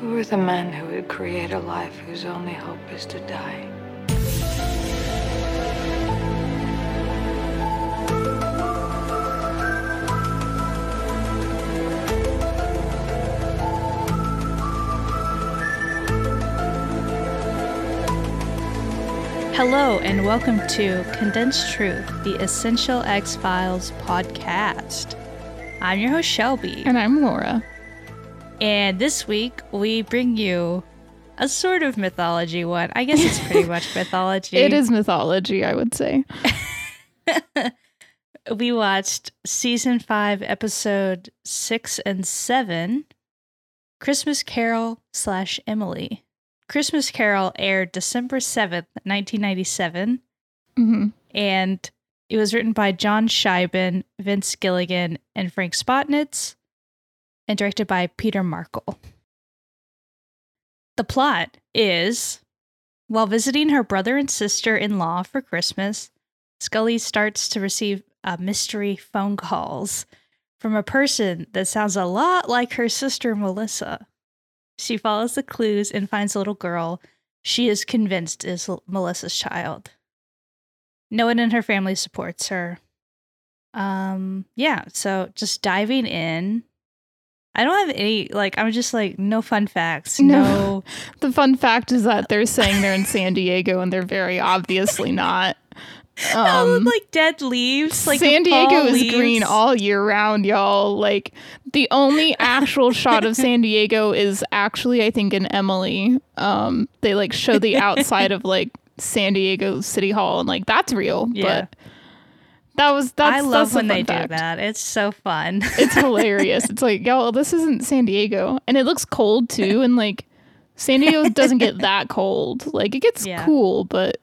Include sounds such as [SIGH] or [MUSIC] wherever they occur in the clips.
Who are the men who would create a life whose only hope is to die? Hello, and welcome to Condensed Truth, the Essential X Files podcast. I'm your host, Shelby. And I'm Laura. And this week, we bring you a sort of mythology one. I guess it's pretty much [LAUGHS] mythology. It is mythology, I would say. [LAUGHS] we watched season five, episode six and seven Christmas Carol slash Emily. Christmas Carol aired December 7th, 1997. hmm And it was written by John Shiban, Vince Gilligan, and Frank Spotnitz, and directed by Peter Markle. The plot is while visiting her brother and sister in law for Christmas, Scully starts to receive uh, mystery phone calls from a person that sounds a lot like her sister Melissa. She follows the clues and finds a little girl she is convinced is L- Melissa's child. No one in her family supports her. Um, yeah, so just diving in. I don't have any like I'm just like no fun facts. No. No, [LAUGHS] The fun fact is that they're saying they're in San Diego and they're very obviously not. [LAUGHS] no, Um, like dead leaves. Like San Diego is leaves. green all year round, y'all. Like the only actual shot of San Diego is actually, I think, in Emily. Um, they like show the outside [LAUGHS] of like San Diego City Hall, and like that's real. Yeah. But that was that's I love that's when they fact. do that. It's so fun. [LAUGHS] It's [LAUGHS] hilarious. It's like, y'all, this isn't San Diego. And it looks cold too. And like, San Diego doesn't get [LAUGHS] that cold. Like, it gets Yeah. cool, but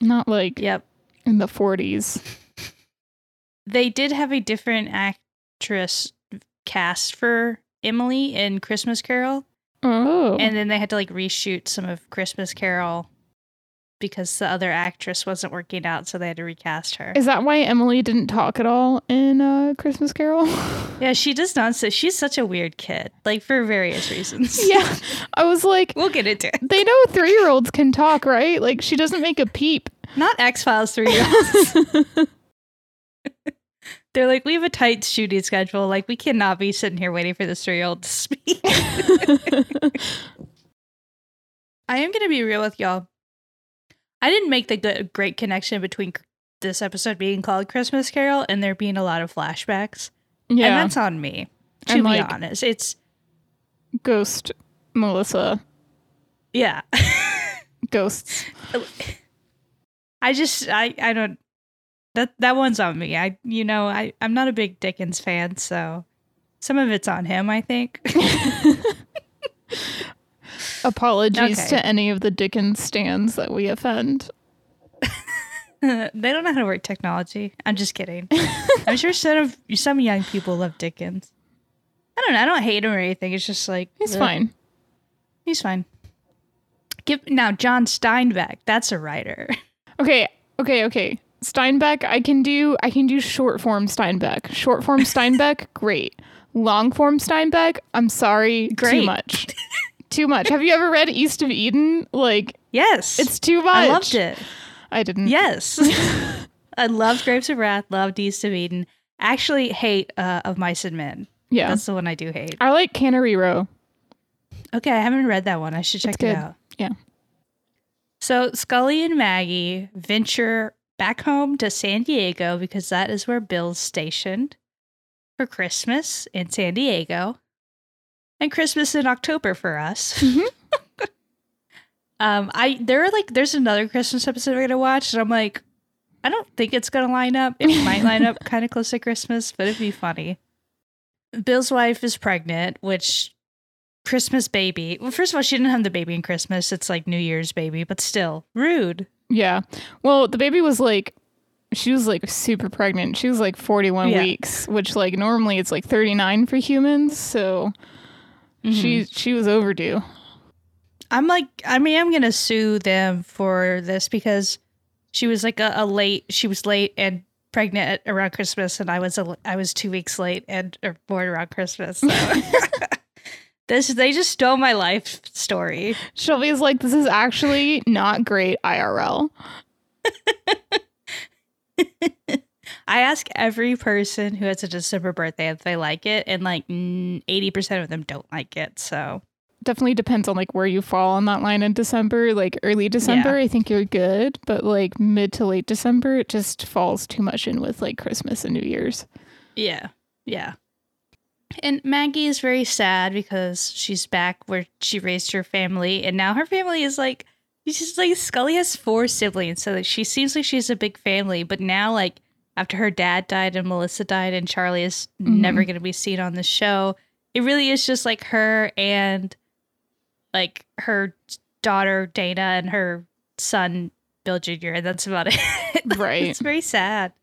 not like yep. in the 40s. They did have a different actress cast for Emily in Christmas Carol. Oh. And then they had to like reshoot some of Christmas Carol because the other actress wasn't working out, so they had to recast her. Is that why Emily didn't talk at all in uh, Christmas Carol? [LAUGHS] Yeah, she does not. So she's such a weird kid, like for various reasons. [LAUGHS] yeah. I was like, we'll get into it. they know three year olds can talk, right? Like, she doesn't make a peep. Not X Files three year olds. [LAUGHS] They're like, we have a tight shooting schedule. Like, we cannot be sitting here waiting for this three year old to speak. I am going to be real with y'all. I didn't make the good, great connection between this episode being called Christmas Carol and there being a lot of flashbacks. Yeah. And that's on me, to And, be like- honest. It's, Ghost Melissa. yeah. [LAUGHS] Ghosts. I just, I, I don't, that, that one's on me. I, you know, I, I'm not a big Dickens fan, so some of it's on him, I think. [LAUGHS] [LAUGHS] Apologies Okay. to any of the Dickens stands that we offend. [LAUGHS] they don't know how to work technology. I'm just kidding. I'm sure some of some young people love Dickens. I don't know. I don't hate him or anything. It's just like He's ugh. fine. He's fine. Give now John Steinbeck. That's a writer. Okay, okay, okay. Steinbeck, I can do I can do short form Steinbeck. Short form Steinbeck, [LAUGHS] great. Long form Steinbeck, I'm sorry, too much. [LAUGHS] too much. Have you ever read East of Eden? Like Yes, it's too much. I loved it. I didn't. Yes, [LAUGHS] I loved Grapes of Wrath. Loved East of Eden. Actually, hate uh, of Mice and Men. Yeah. That's the one I do hate. I like Cannery Row. Okay, I haven't read that one. I should check it out. Yeah. So Scully and Maggie venture back home to San Diego because that is where Bill's stationed for Christmas in San Diego. And Christmas in October for us. Mhm. [LAUGHS] um, I there are like there's another Christmas episode we're gonna watch, and I'm like, I don't think it's gonna line up. It [LAUGHS] might line up kind of close to Christmas, but it'd be funny. Bill's wife is pregnant, which Christmas baby. Well, first of all, she didn't have the baby in Christmas. It's like New Year's baby, but still rude. Yeah. Well, the baby was like she was like super pregnant. She was like 41 Yeah. weeks, which like normally it's like 39 for humans, so she mm-hmm. she was overdue. I'm like, I mean, I'm gonna sue them for this because she was like a, a late. She was late and pregnant around Christmas, and I was a, I was two weeks late and or born around Christmas. So [LAUGHS] This they just stole my life story. Shelby's like, this is actually not great IRL. [LAUGHS] I ask every person who has a December birthday if they like it, and like eighty percent of them don't like it. So Definitely depends on like where you fall on that line in December. Like early December, I think you're good, but like mid to late December, it just falls too much in with like Christmas and New Year's. yeah, yeah. And Maggie is very sad because she's back where she raised her family, and now her family is like she's like Scully has four siblings, so that she seems like she's a big family. But now, like after her dad died and Melissa died, and Charlie is never going to be seen on the show, it really is just like her and like her daughter Dana and her son Bill Jr. And that's about it. [LAUGHS] Right. it's [LAUGHS] very sad.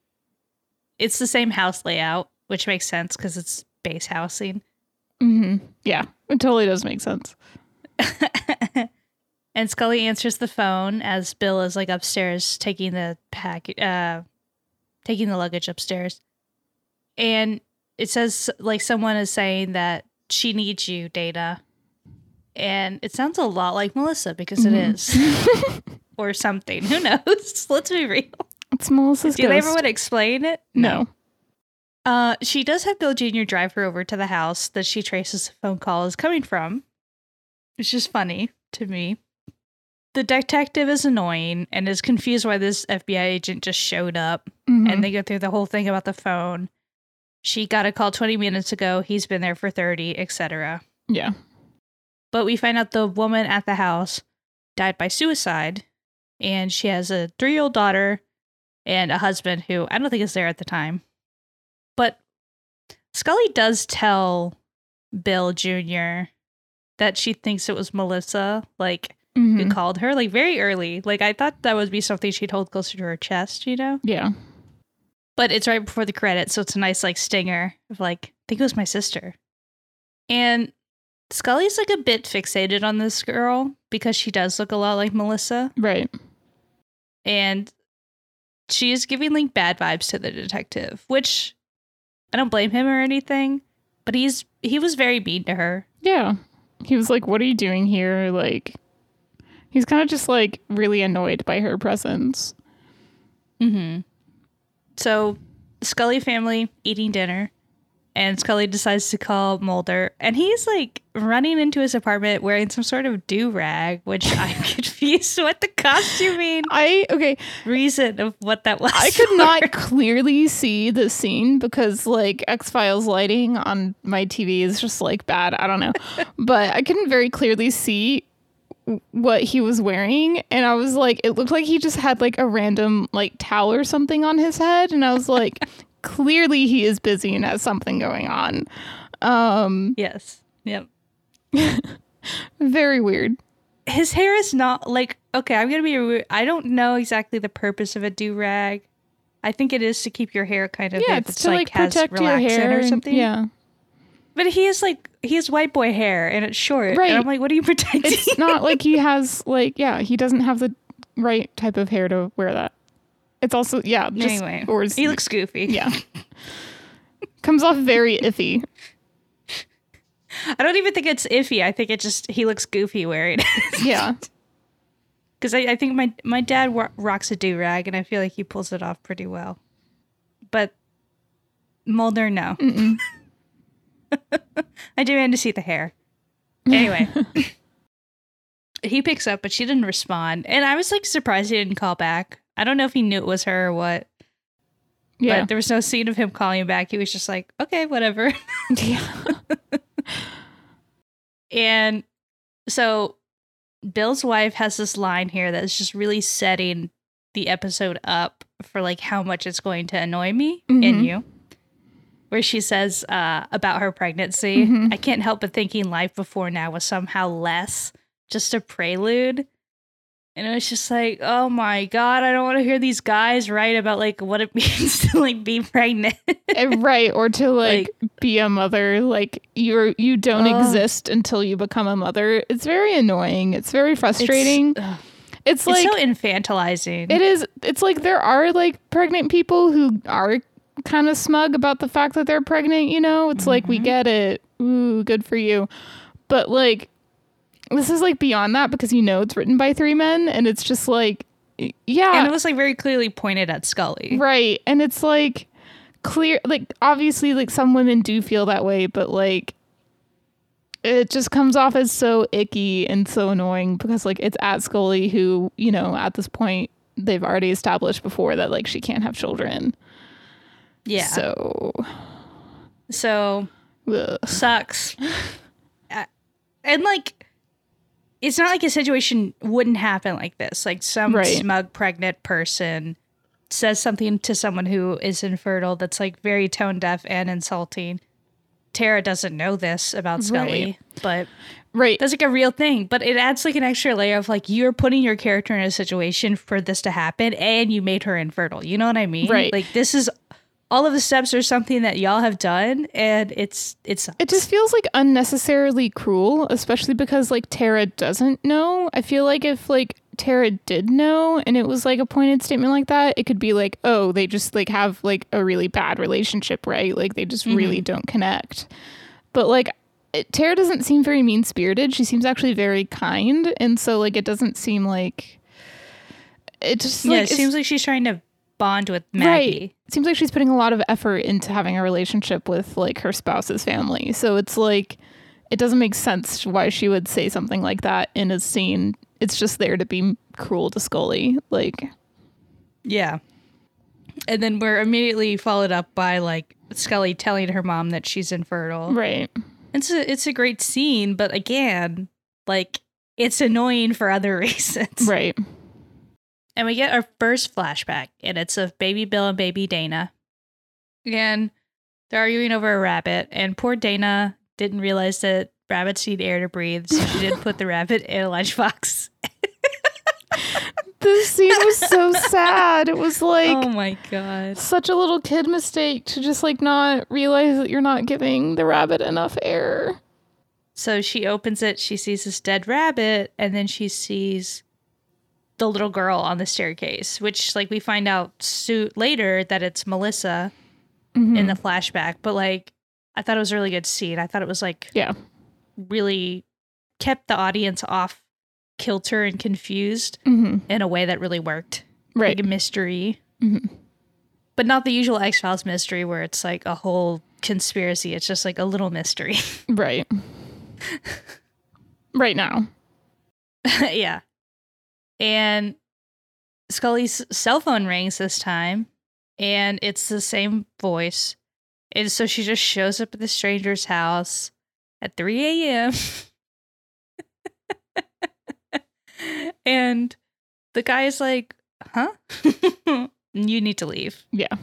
It's the same house layout, which makes sense because it's base housing. Mm-hmm. Yeah, it totally does make sense. [LAUGHS] and Scully answers the phone as Bill is like upstairs taking the pack, uh, taking the luggage upstairs, and it says like someone is saying that she needs you, Dana, and it sounds a lot like Melissa because it Mhm. is, [LAUGHS] or something. Who knows? [LAUGHS] Let's be real. It's Melissa's Do they ever ghost. want to explain it? no. Uh, she does have Bill Jr. drive her over to the house that she traces the phone call is coming from. It's just funny to me. The detective is annoying and is confused why this FBI agent just showed up. Mhm. And they go through the whole thing about the phone. She got a call 20 minutes ago. He's been there for 30, etc. yeah. But we find out the woman at the house died by suicide. And she has a three year old daughter and a husband who I don't think is there at the time. But Scully does tell Bill Jr. that she thinks it was Melissa, like, who Mhm. called her, like, very early. Like, I thought that would be something she'd hold closer to her chest, you know? Yeah. but it's right before the credits, so it's a nice like stinger of like, I think it was my sister. And Scully's like a bit fixated on this girl because she does look a lot like Melissa, Right. and she is giving like bad vibes to the detective, which I don't blame him or anything, but he's he was very mean to her. Yeah. He was like, What are you doing here? Like, he's kind of just like really annoyed by her presence. Mm-hmm. So Scully family eating dinner, and Scully decides to call Mulder, and he's like running into his apartment wearing some sort of do rag, which I'm [LAUGHS] confused what the costuming I, okay, reason of what that was. I could for. not clearly see the scene because like X Files lighting on my TV is just like bad. I don't know. [LAUGHS] but I couldn't very clearly see what he was wearing and I was like it looked like he just had like a random like towel or something on his head and I was like [LAUGHS] clearly he is busy and has something going on. Um Yes. Yep. [LAUGHS] very weird. His hair is not like okay. I'm gonna be. re- I don't know exactly the purpose of a do rag. I think it is to keep your hair kind of. Yeah, if it's to like has protect your hair or and- something. yeah. But he is like he has white boy hair and it's short. Right. And I'm like, what are you protecting? It's not like he has like yeah, he doesn't have the right type of hair to wear that. It's also yeah, just anyway, or he looks goofy. yeah. Comes off very iffy. I don't even think it's iffy. I think it just he looks goofy wearing it. Yeah. [LAUGHS] Because I, I think my my dad wa- rocks a do rag and I feel like he pulls it off pretty well. But Mulder, no. [LAUGHS] [LAUGHS] I demand to see the hair. Anyway. [LAUGHS] he picks up, but she didn't respond. And I was like surprised he didn't call back. I don't know if he knew it was her or what. Yeah. But there was no scene of him calling back. He was just like, okay, whatever. [LAUGHS] yeah. And so Bill's wife has this line here that's just really setting the episode up for like how much it's going to annoy me and Mhm. you. Where she says uh, about her pregnancy, Mhm. I can't help but thinking life before now was somehow less, just a prelude. And it was just like, oh my god, I don't want to hear these guys write about like what it [LAUGHS] means to like be pregnant. Eh, right. Or to [LAUGHS] like, be a mother. Like you're you don't Ugh. exist until you become a mother. It's very annoying. It's very frustrating. It's. It's like so infantilizing. It is. It's like there are like pregnant people who are kind of smug about the fact that they're pregnant. You know, it's like we Mhm. get it. Ooh, good for you. But like this is like beyond that because you know it's written by three men and it's just like yeah. And it was like very clearly pointed at Scully. Right. And it's like clear like obviously like some women do feel that way, but like it just comes off as so icky and so annoying because like it's at Scully who, you know, at this point they've already established before that like she can't have children. Yeah. So So ugh. sucks. Uh, and like, it's not like a situation wouldn't happen like this. Like some Right. smug pregnant person says something to someone who is infertile that's like very tone deaf and insulting. Tara doesn't know this about Scully, Right. but right. that's like a real thing. But it adds like an extra layer of like you're putting your character in a situation for this to happen, and you made her infertile. You know what I mean? Right. Like this is all of the steps are something that y'all have done, and it's it's It just feels like unnecessarily cruel, especially because like Tara doesn't know. I feel like if like Tara did know and it was like a pointed statement like that, it could be like, oh, they just like have like a really bad relationship, right? Like they just really mm-hmm. don't connect. But like it, Tara doesn't seem very mean spirited. She seems actually very kind, and so like it doesn't seem like it just yeah. like it seems like she's trying to bond with Maggie. Right. It seems like she's putting a lot of effort into having a relationship with like her spouse's family. So it's like it doesn't make sense why she would say something like that in a scene. It's just there to be cruel to Scully. Like Yeah. And then we're immediately followed up by like Scully telling her mom that she's infertile. right. It's a it's a great scene, but again, like it's annoying for other [LAUGHS] reasons. Right. And we get our first flashback, and it's of baby Bill and baby Dana. And they're arguing over a rabbit, and poor Dana didn't realize that rabbits need air to breathe, so she didn't put the [LAUGHS] rabbit in a lunchbox. [LAUGHS] This scene was so sad. It was like oh my god. such a little kid mistake to just like not realize that you're not giving the rabbit enough air. So she opens it, she sees this dead rabbit, and then she sees the little girl on the staircase, which like we find out so- later that it's Melissa in the flashback. But like I thought it was a really good scene. I thought it was like Yeah. really kept the audience off kilter and confused hmm in a way that really worked. Right. Like a mystery. Mhm. But not the usual X Files mystery where it's like a whole conspiracy. It's just like a little mystery. [LAUGHS] Right. right now. [LAUGHS] yeah. And Scully's cell phone rings this time, and it's the same voice. And so she just shows up at the stranger's house at 3 a.m. [LAUGHS] and the guy's like, huh? [LAUGHS] you need to leave. Yeah.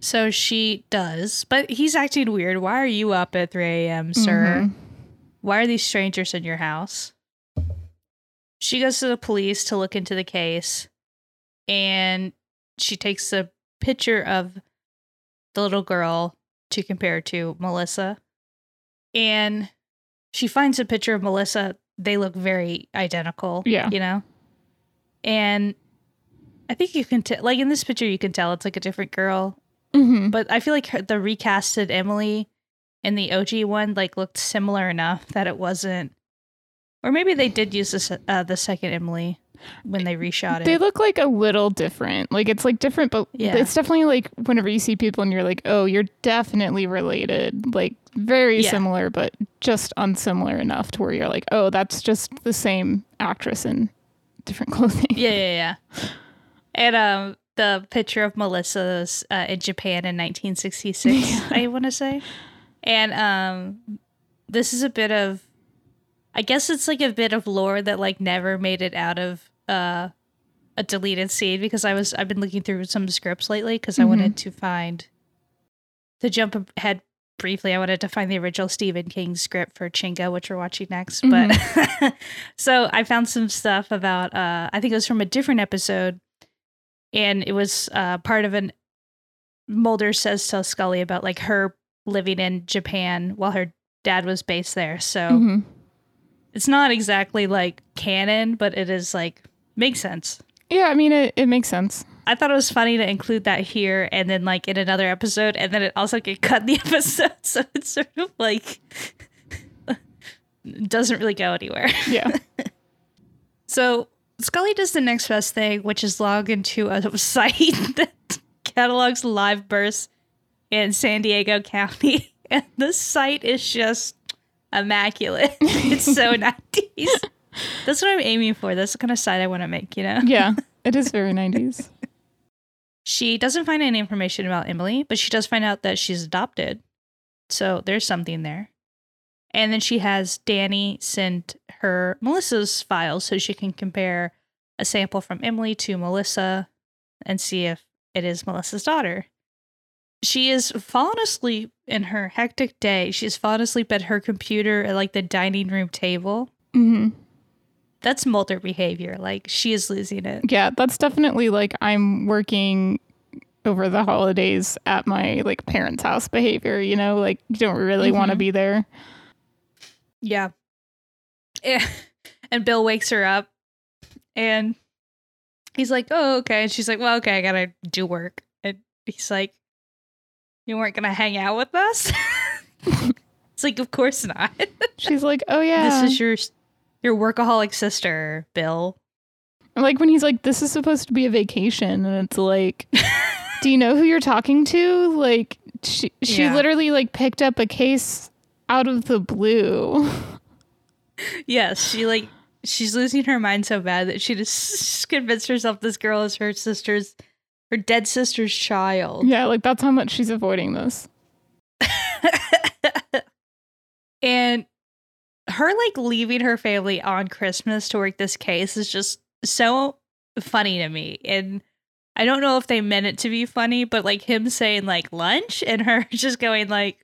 So she does, but he's acting weird. Why are you up at 3 a.m., sir? Mhm. Why are these strangers in your house? She goes to the police to look into the case and she takes a picture of the little girl to compare to Melissa. And she finds a picture of Melissa. They look very identical. Yeah. You know? And I think you can tell, like in this picture, you can tell it's like a different girl Mhm. but I feel like her, the recasted Emily and the OG one like looked similar enough that it wasn't, or maybe they did use this uh, the second Emily when they reshot it. They look like a little different. Like it's like different, but Yeah. it's definitely like whenever you see people and you're like, oh, you're definitely related. Like very Yeah. similar, but just unsimilar enough to where you're like, oh, that's just the same actress in different [LAUGHS] clothing. yeah, yeah, yeah. And um, the picture of Melissa's uh, in Japan in 1966, [LAUGHS] I want to say, and um, this is a bit of, I guess it's like a bit of lore that like never made it out of uh a deleted scene because I was I've been looking through some scripts lately because I Mhm. wanted to find to jump ahead briefly. I wanted to find the original Stephen King script for Chinga, which we're watching next. But [LAUGHS] so I found some stuff about uh I think it was from a different episode, and it was uh part of an Mulder says to Scully about like her living in Japan while her dad was based there. So Mhm. It's not exactly like canon, but it is like makes sense. Yeah, I mean, it, it makes sense. I thought it was funny to include that here and then like in another episode and then it also get cut in the [LAUGHS] episode. So it's sort of like [LAUGHS] doesn't really go anywhere. Yeah. [LAUGHS] So Scully does the next best thing, which is log into a site that catalogs live births in San Diego County. And the site is just immaculate. [LAUGHS] It's so [LAUGHS] 90s. That's what I'm aiming for. That's the kind of side I want to make, you know? Yeah. It is very [LAUGHS] 90s. She doesn't find any information about Emily, but she does find out that she's adopted. So there's something there. And then she has Danny send her Melissa's files so she can compare a sample from Emily to Melissa and see if it is Melissa's daughter. She is fallen asleep in her hectic day. She's fallen asleep at her computer at like the dining room table. hmm That's Mulder behavior. Like she is losing it. Yeah, that's definitely like I'm working over the holidays at my like parents' house behavior, you know, like you don't really want to be there. Yeah. Yeah. [LAUGHS] And Bill wakes her up and he's like, Oh, okay. And she's like, Well, okay, I gotta do work. And he's like, You weren't gonna hang out with us? [LAUGHS] it's like, Of course not. [LAUGHS] She's like, "Oh yeah." This is your your workaholic sister, Bill. like when he's like this is supposed to be a vacation and it's like [LAUGHS] do you know who you're talking to? Like she she Yeah. literally like picked up a case out of the blue. Yes, she like she's losing her mind so bad that she just convinced herself this girl is her sister's her dead sister's child. yeah, like that's how much she's avoiding this. [LAUGHS] and her like leaving her family on Christmas to work this case is just so funny to me. And I don't know if they meant it to be funny, but like him saying like lunch and her [LAUGHS] just going like,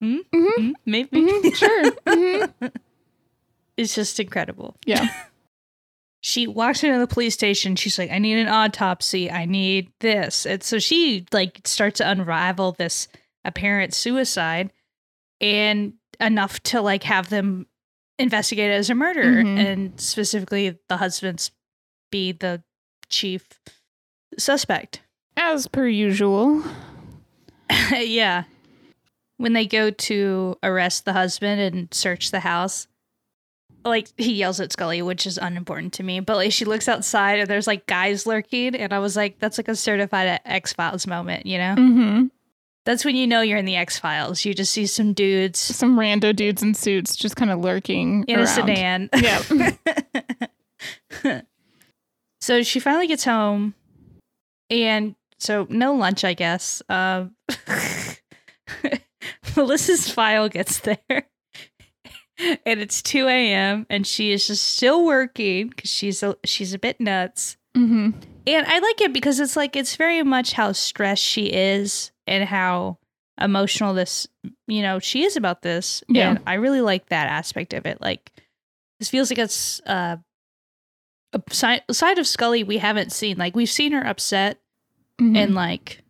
hmm, Mhm. hmm, maybe, Mhm, sure. [LAUGHS] Mhm. it's just incredible. Yeah. She walks into the police station. She's like, I need an autopsy. I need this. And so she like starts to unravel this apparent suicide and enough to like have them investigate it as a murder Mhm. and specifically the husband's be the chief suspect. As per usual. [LAUGHS] yeah. When they go to arrest the husband and search the house, like he yells at Scully, which is unimportant to me, but like she looks outside and there's like guys lurking, and I was like, that's like a certified X Files moment, you know? Mhm. That's when you know you're in the X Files. You just see some dudes Some rando dudes in suits just kind of lurking in a sedan. [LAUGHS] Yeah. [LAUGHS] so she finally gets home, and so no lunch, I guess. Um, [LAUGHS] Melissa's file gets there, and it's two a.m. and she is just still working because she's a, she's a bit nuts. hmm And I like it because it's like it's very much how stressed she is and how emotional this you know she is about this. Yeah. And I really like that aspect of it. Like this feels like it's uh, a side, side of Scully we haven't seen. Like we've seen her upset Mm-hmm. and like,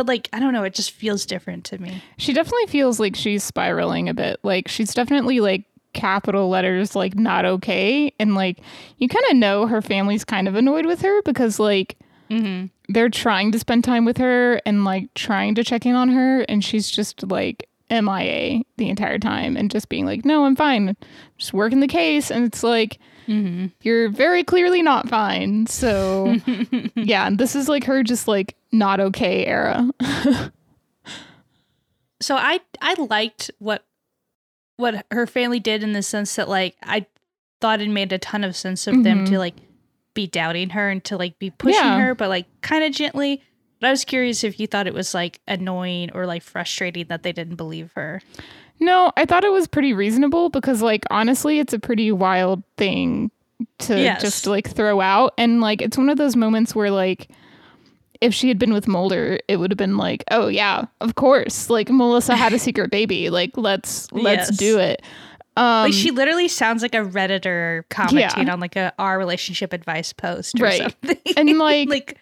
but like I don't know, it just feels different to me. She definitely feels like she's spiraling a bit. Like she's definitely like capital letters like not okay and like you kind of know her family's kind of annoyed with her because like Mm-hmm. they're trying to spend time with her and like trying to check in on her and she's just like MIA the entire time and just being like no I'm fine just working the case and it's like Mm-hmm. you're very clearly not fine so [LAUGHS] yeah and this is like her just like not okay era [LAUGHS] so I I liked what what her family did in the sense that like I thought it made a ton of sense of them Mhm. to like be doubting her and to like be pushing Yeah. her, but like kind of gently. But I was curious if you thought it was like annoying or like frustrating that they didn't believe her. No, I thought it was pretty reasonable because, like, honestly, it's a pretty wild thing to Yes. just like throw out. And, like, it's one of those moments where, like, if she had been with Mulder, it would have been like, oh, yeah, of course. Like, Melissa had a [LAUGHS] secret baby. Like, let's, let's Yes. do it. Um, Like she literally sounds like a redditor commenting on like a our relationship advice post or Right. something. And, [LAUGHS] like- like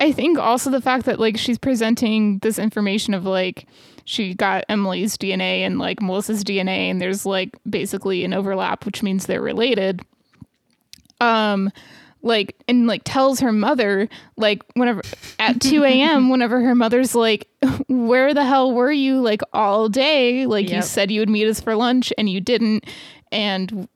I think also the fact that like she's presenting this information of like she got Emily's DNA and like Melissa's DNA and there's like basically an overlap which means they're related. Um like and like tells her mother like whenever at 2 [LAUGHS] a.m whenever her mother's like where the hell were you like all day? Like you said you would meet us for lunch and you didn't. And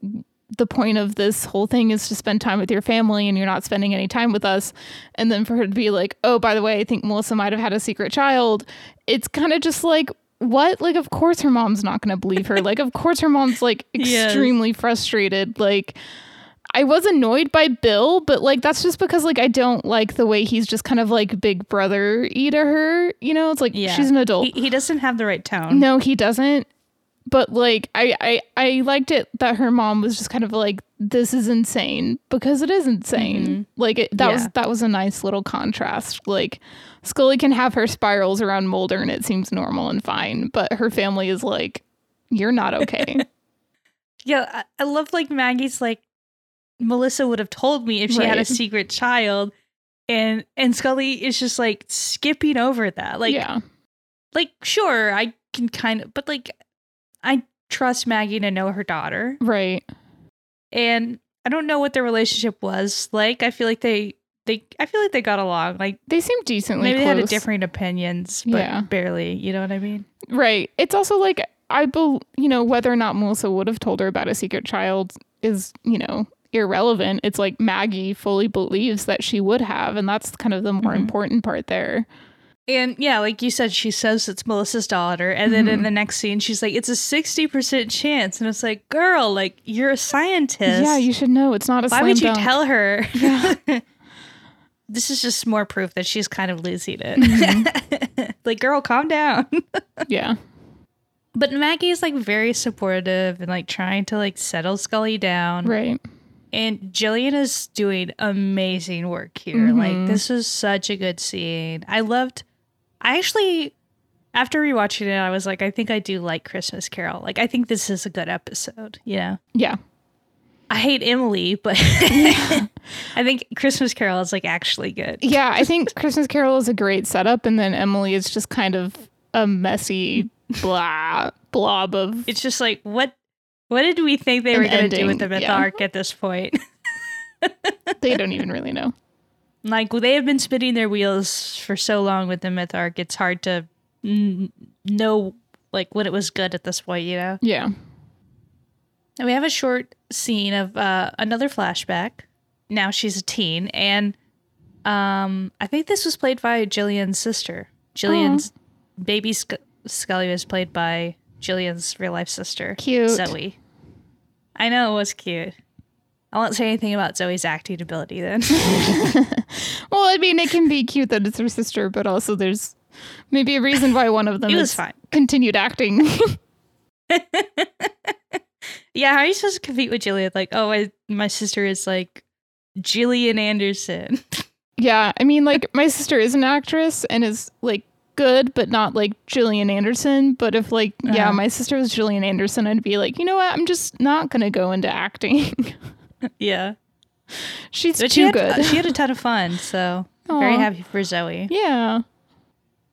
the point of this whole thing is to spend time with your family and you're not spending any time with us and then for her to be like oh by the way i think melissa might have had a secret child it's kind of just like what like of course her mom's not going to believe her like of course her mom's like [LAUGHS] Yes. extremely frustrated like I was annoyed by Bill, but like that's just because like I don't like the way he's just kind of like big brother y to her. You know, it's like Yeah. she's an adult. He, he doesn't have the right tone. no, he doesn't. But like I, I I liked it that her mom was just kind of like this is insane because it is insane. Mm-hmm. Like it, that was that was a nice little contrast. Like Scully can have her spirals around Mulder and it seems normal and fine, but her family is like you're not [LAUGHS] okay. Yeah, I, I love like Maggie's like Melissa would have told me if she had a secret child, and and Scully is just like skipping over that. Like, yeah. like sure, I can kind of, but like, I trust Maggie to know her daughter, Right. and I don't know what their relationship was like. I feel like they they I feel like they got along. Like They seem decently maybe they had different opinions, but Yeah. barely. You know what I mean? Right. It's also like I believe you know whether or not Melissa would have told her about a secret child is you know irrelevant. It's like Maggie fully believes that she would have, and that's kind of the more Mhm. important part there. And yeah, like you said, she says it's Melissa's daughter. And then in Mhm. the next scene, she's like, it's a 60% chance. And it's like, girl, like, you're a scientist. Yeah, you should know it's not a Why would you dunk. tell her? Yeah. [LAUGHS] this is just more proof that she's kind of losing it. Mm-hmm. [LAUGHS] like, girl, calm down. [LAUGHS] yeah. but Maggie is like very supportive and like trying to like settle Scully down. Right. And Gillian is doing amazing work here. Mhm. Like this was such a good scene. I loved I actually after rewatching it, I was like, I think I do like Christmas Carol. Like I think this is a good episode, you know? Yeah. I hate Emily, but [LAUGHS] I think Christmas Carol is like actually good. Yeah. I think Christmas Carol is a great setup, and then Emily is just kind of a messy blah blob of It's just like what what did we think they were gonna do with the myth yeah. arc at this point? [LAUGHS] they don't even really know. Like they have been spinning their wheels for so long with the myth arc it's hard to mm, know like when it was good at this point you know? Yeah. and we have a short scene of uh, another flashback. Now she's a teen and um i think this was played by gillian's sister. Gillian's baby Sc- scully was played by gillian's real life sister Cute. zoe. I know it was cute i won't say anything about zoe's acting ability then [LAUGHS] Well, I mean, it can be cute that it's her sister, but also there's maybe a reason why one of them [LAUGHS] it was is fine continued acting. [LAUGHS] Yeah, how are you supposed to compete with Gillian? Like, oh, I, my sister is like Gillian Anderson. yeah, I mean, like my sister is an actress and is like good, but not like Gillian Anderson. But if like, yeah, Uh-huh. my sister was Gillian Anderson, I'd be like, you know what? I'm just not gonna go into acting. [LAUGHS] yeah, She's but she too had, good. she had a ton of fun. So [LAUGHS] very happy for Zoe yeah,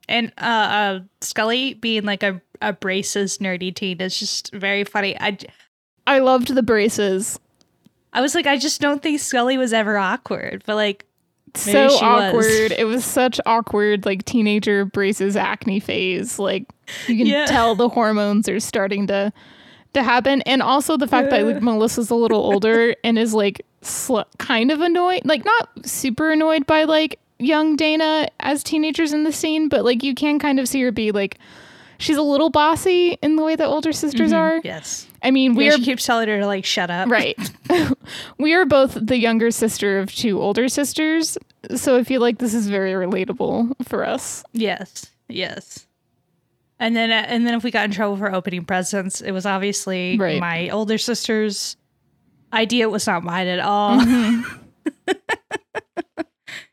and uh, uh, Scully being like a a braces nerdy teen is just very funny. I I loved the braces. I was like, I just don't think Scully was ever awkward, but like, so she was. awkward. It was such awkward, like teenager braces acne phase. Like you can Yeah. tell the [LAUGHS] hormones are starting to to happen, and also the fact that like, Melissa's a little older [LAUGHS] and is like sl- kind of annoyed, like not super annoyed by like young Dana as teenagers in the scene, but like you can kind of see her be like she's a little bossy in the way that older sisters mm-hmm. are. yes, I mean, we we are she keeps telling her to like shut up. Right. [LAUGHS] we are both the younger sister of two older sisters. So I feel like this is very relatable for us. Yes, yes. And then, uh, and then, if we got in trouble for opening presents, it was obviously Right. my older sister's idea. It was not mine at all. Mm-hmm. [LAUGHS]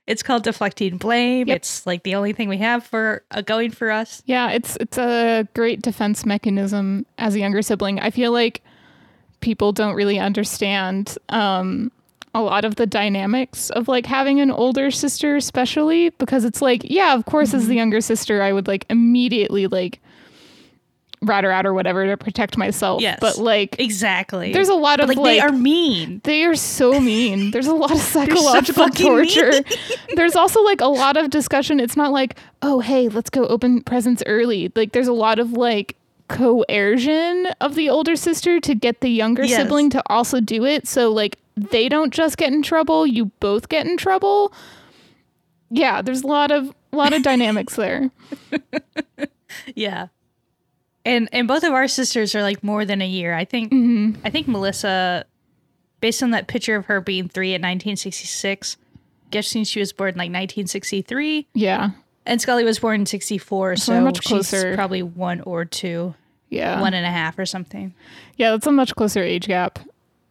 it's called deflecting blame. Yep. It's like the only thing we have for uh, going for us. Yeah, it's it's a great defense mechanism as a younger sibling. I feel like people don't really understand um a lot of the dynamics of like having an older sister especially because it's like yeah of course as the younger sister i would like immediately like rat her out or whatever to protect myself. Yes. But like Exactly. there's a lot of like, like, they are mean. they are so [LAUGHS] mean. There's a lot of psychological torture. [LAUGHS] there's also like a lot of discussion. It's not like, oh hey, let's go open presents early. Like there's a lot of like coercion of the older sister to get the younger Yes. sibling to also do it. So like they don't just get in trouble, you both get in trouble. Yeah, there's a lot of a lot of dynamics there. [LAUGHS] Yeah. And and both of our sisters are like more than a year. I think Mm-hmm. I think Melissa based on that picture of her being 3 in 1966, guessing she was born in like 1963 Yeah. And Scully was born in 64, So so, much she's closer. probably one or two, Yeah. one and a half or something. Yeah, that's a much closer age gap.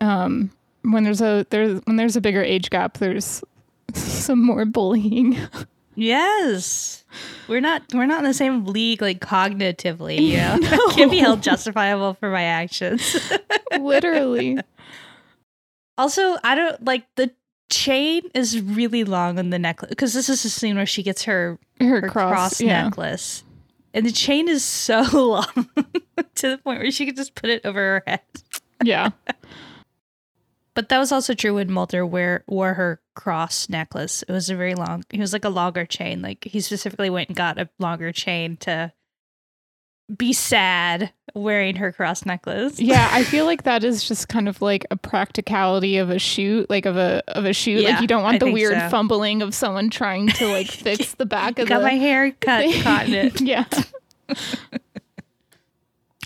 Um, when there's a there's when there's a bigger age gap, there's [LAUGHS] some more bullying. Yes. We're not we're not in the same league like cognitively, [LAUGHS] you know. I can't be held justifiable for my actions. [LAUGHS] Literally. also, I don't like the chain is really long on the necklace because this is the scene where she gets her Her, her cross, cross, yeah. necklace. And the chain is so [LAUGHS] long to the point where she could just put it over her head. Yeah. [LAUGHS] But that was also true when Mulder wear, wore her cross necklace. It was a very long, it was like a longer chain. Like he specifically went and got a longer chain to be sad wearing her cross necklace. [LAUGHS] Yeah, I feel like that is just kind of like a practicality of a shoot, like of a of a shoot. Yeah, like you don't want I the weird so. fumbling of someone trying to [LAUGHS] like fix the back of got the my hair cut, caught it. [LAUGHS] yeah.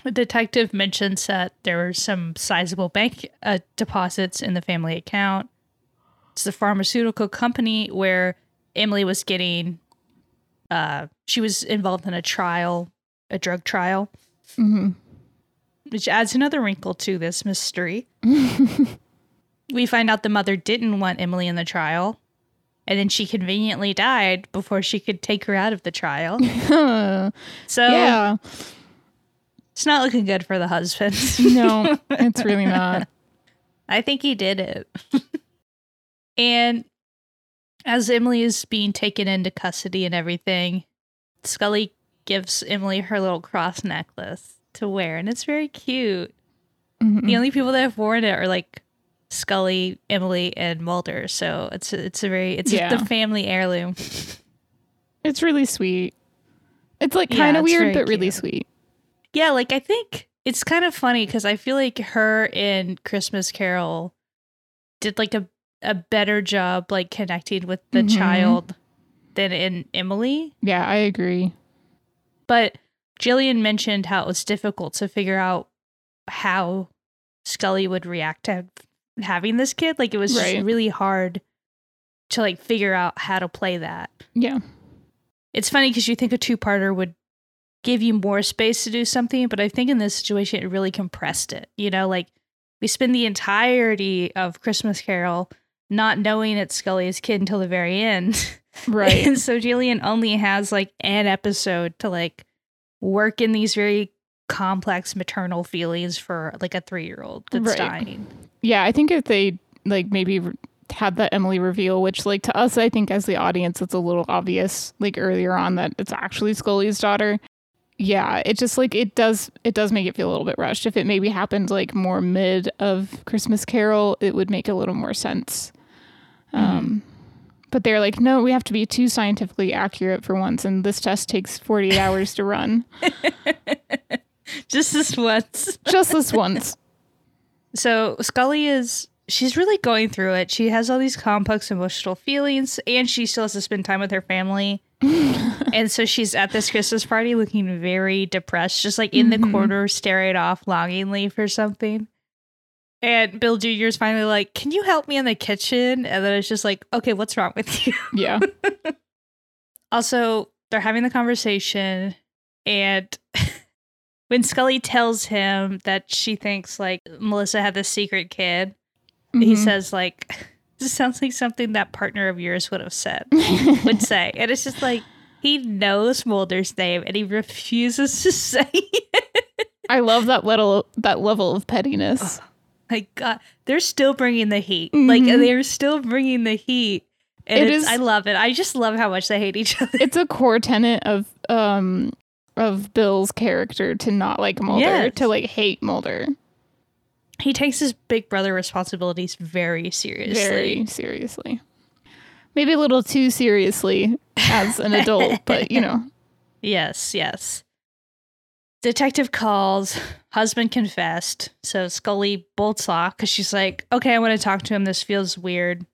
The detective mentions that there were some sizable bank uh, deposits in the family account. It's the pharmaceutical company where Emily was getting. Uh, she was involved in a trial, a drug trial, hmm which adds another wrinkle to this mystery. [LAUGHS] we find out the mother didn't want Emily in the trial, and then she conveniently died before she could take her out of the trial. [LAUGHS] So yeah. it's not looking good for the husband. [LAUGHS] No, it's really not. I think he did it. and as Emily is being taken into custody and everything, Scully gives Emily her little cross necklace to wear, and it's very cute. Mhm. The only people that have worn it are like Scully, Emily, and Mulder. So it's a, it's a very it's Yeah. the family heirloom. It's really sweet. It's like kind of it's weird, but really sweet. Yeah, like I think it's kind of funny because I feel like her in Christmas Carol did like a a better job like connecting with the Mhm. child than in Emily. Yeah, I agree. But Gillian mentioned how it was difficult to figure out how Scully would react to having this kid. Like it was Right. really hard to like figure out how to play that. Yeah. It's funny because you think a two parter would give you more space to do something, but I think in this situation it really compressed it. You know, like we spend the entirety of Christmas Carol not knowing it's Scully's kid until the very end. [LAUGHS] Right. and so Gillian only has like an episode to like work in these very complex maternal feelings for like a three year old that's Right. dying. Yeah, I think if they like maybe had that Emily reveal, which like to us, I think as the audience, it's a little obvious like earlier on that it's actually Scully's daughter. Yeah, it just like it does it does make it feel a little bit rushed. If it maybe happened like more mid of Christmas Carol, it would make a little more sense. Um, but they're like, no, we have to be too scientifically accurate for once, and this test takes forty eight hours to run. [LAUGHS] Just this once. [LAUGHS] Just this once. So Scully is she's really going through it. She has all these complex emotional feelings and she still has to spend time with her family. [LAUGHS] and so she's at this Christmas party looking very depressed, just like in the Mhm. corner staring off longingly for something. And Bill Jr. is finally like, Can you help me in the kitchen? And then it's just like, Okay, what's wrong with you? Yeah. [LAUGHS] Also, they're having the conversation, and [LAUGHS] when Scully tells him that she thinks like Melissa had this secret kid, he Mhm. says like, "This sounds like something that partner of yours would have said, [LAUGHS] would say," and it's just like he knows Mulder's name and he refuses to [LAUGHS] say it. I love that little that level of pettiness. Like God, they're still bringing the heat. Like Mhm. they're still bringing the heat. And it's, I love it. I just love how much they hate each other. it's a core tenet of um of Bill's character to not like Mulder, Yes. to like hate Mulder He takes his big brother responsibilities very seriously. very seriously. Maybe a little too seriously as an adult, but you know, [LAUGHS] Yes, yes. Detective calls, husband confessed. So Scully bolts off because she's like, okay, I want to talk to him. This feels weird.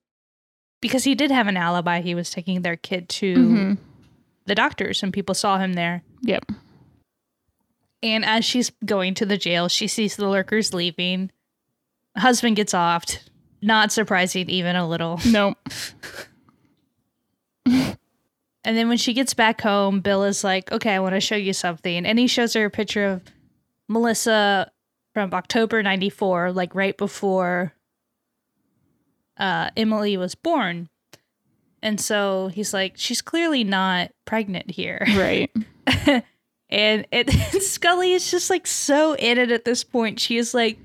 Because he did have an alibi. He was taking their kid to mhm. the doctors and people saw him there. yep. And as she's going to the jail, she sees the lurkers leaving. Husband gets offed. Not surprising, even a little. [LAUGHS] Nope. And then when she gets back home, Bill is like, okay, I want to show you something. And he shows her a picture of Melissa from October 94, like right before uh, Emily was born. And so he's like, she's clearly not pregnant here. [LAUGHS] Right. and it [LAUGHS] Scully is just like so in it at this point. She is like,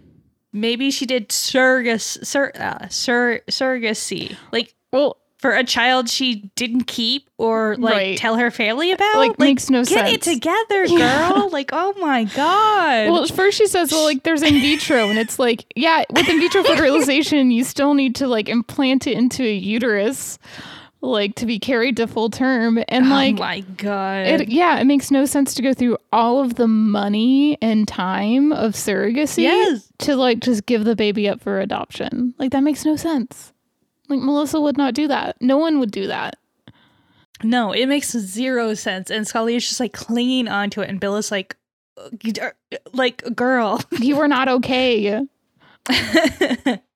maybe she did surrogacy, sur, uh, sur, surrogacy, like Well, for a child she didn't keep or like Right. tell her family about. like, makes no get sense. Get it together, [LAUGHS] girl. Yeah. Like, oh my god. Well, first she says, well, like there's in vitro, and it's like, yeah, with in vitro fertilization, you still need to like implant it into a uterus, like to be carried to full term. And like, oh my god. it, yeah, it makes no sense to go through all of the money and time of surrogacy Yes. to like just give the baby up for adoption. Like, that makes no sense. Like, Melissa would not do that. No one would do that. no, it makes zero sense. And Scully is just like clinging onto it, and Bill is like, "Uh, like girl. You were not okay. [LAUGHS]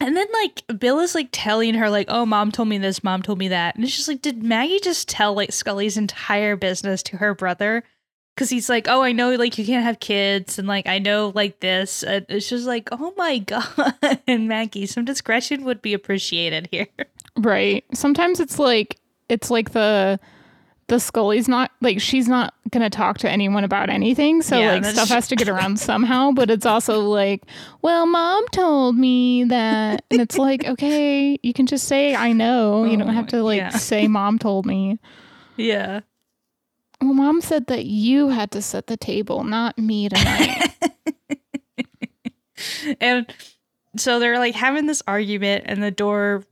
And then like Bill is like telling her like, "Oh, mom told me this, mom told me that." And it's just like, did Maggie just tell like Scully's entire business to her brother? Cuz he's like, "Oh, I know like you can't have kids and like I know like this." And it's just like, "Oh my [LAUGHS] god." and Maggie, some discretion would be appreciated here. Right. Sometimes it's like it's like the the Scully's not like she's not gonna talk to anyone about anything, so Yeah, like stuff has to get around somehow. But it's also like, well, mom told me that, and it's like, [LAUGHS] okay, you can just say I know. You don't have oh, to like Yeah. say mom told me. Yeah. Well, mom said that you had to set the table, not me tonight. [LAUGHS] And so they're like having this argument and the door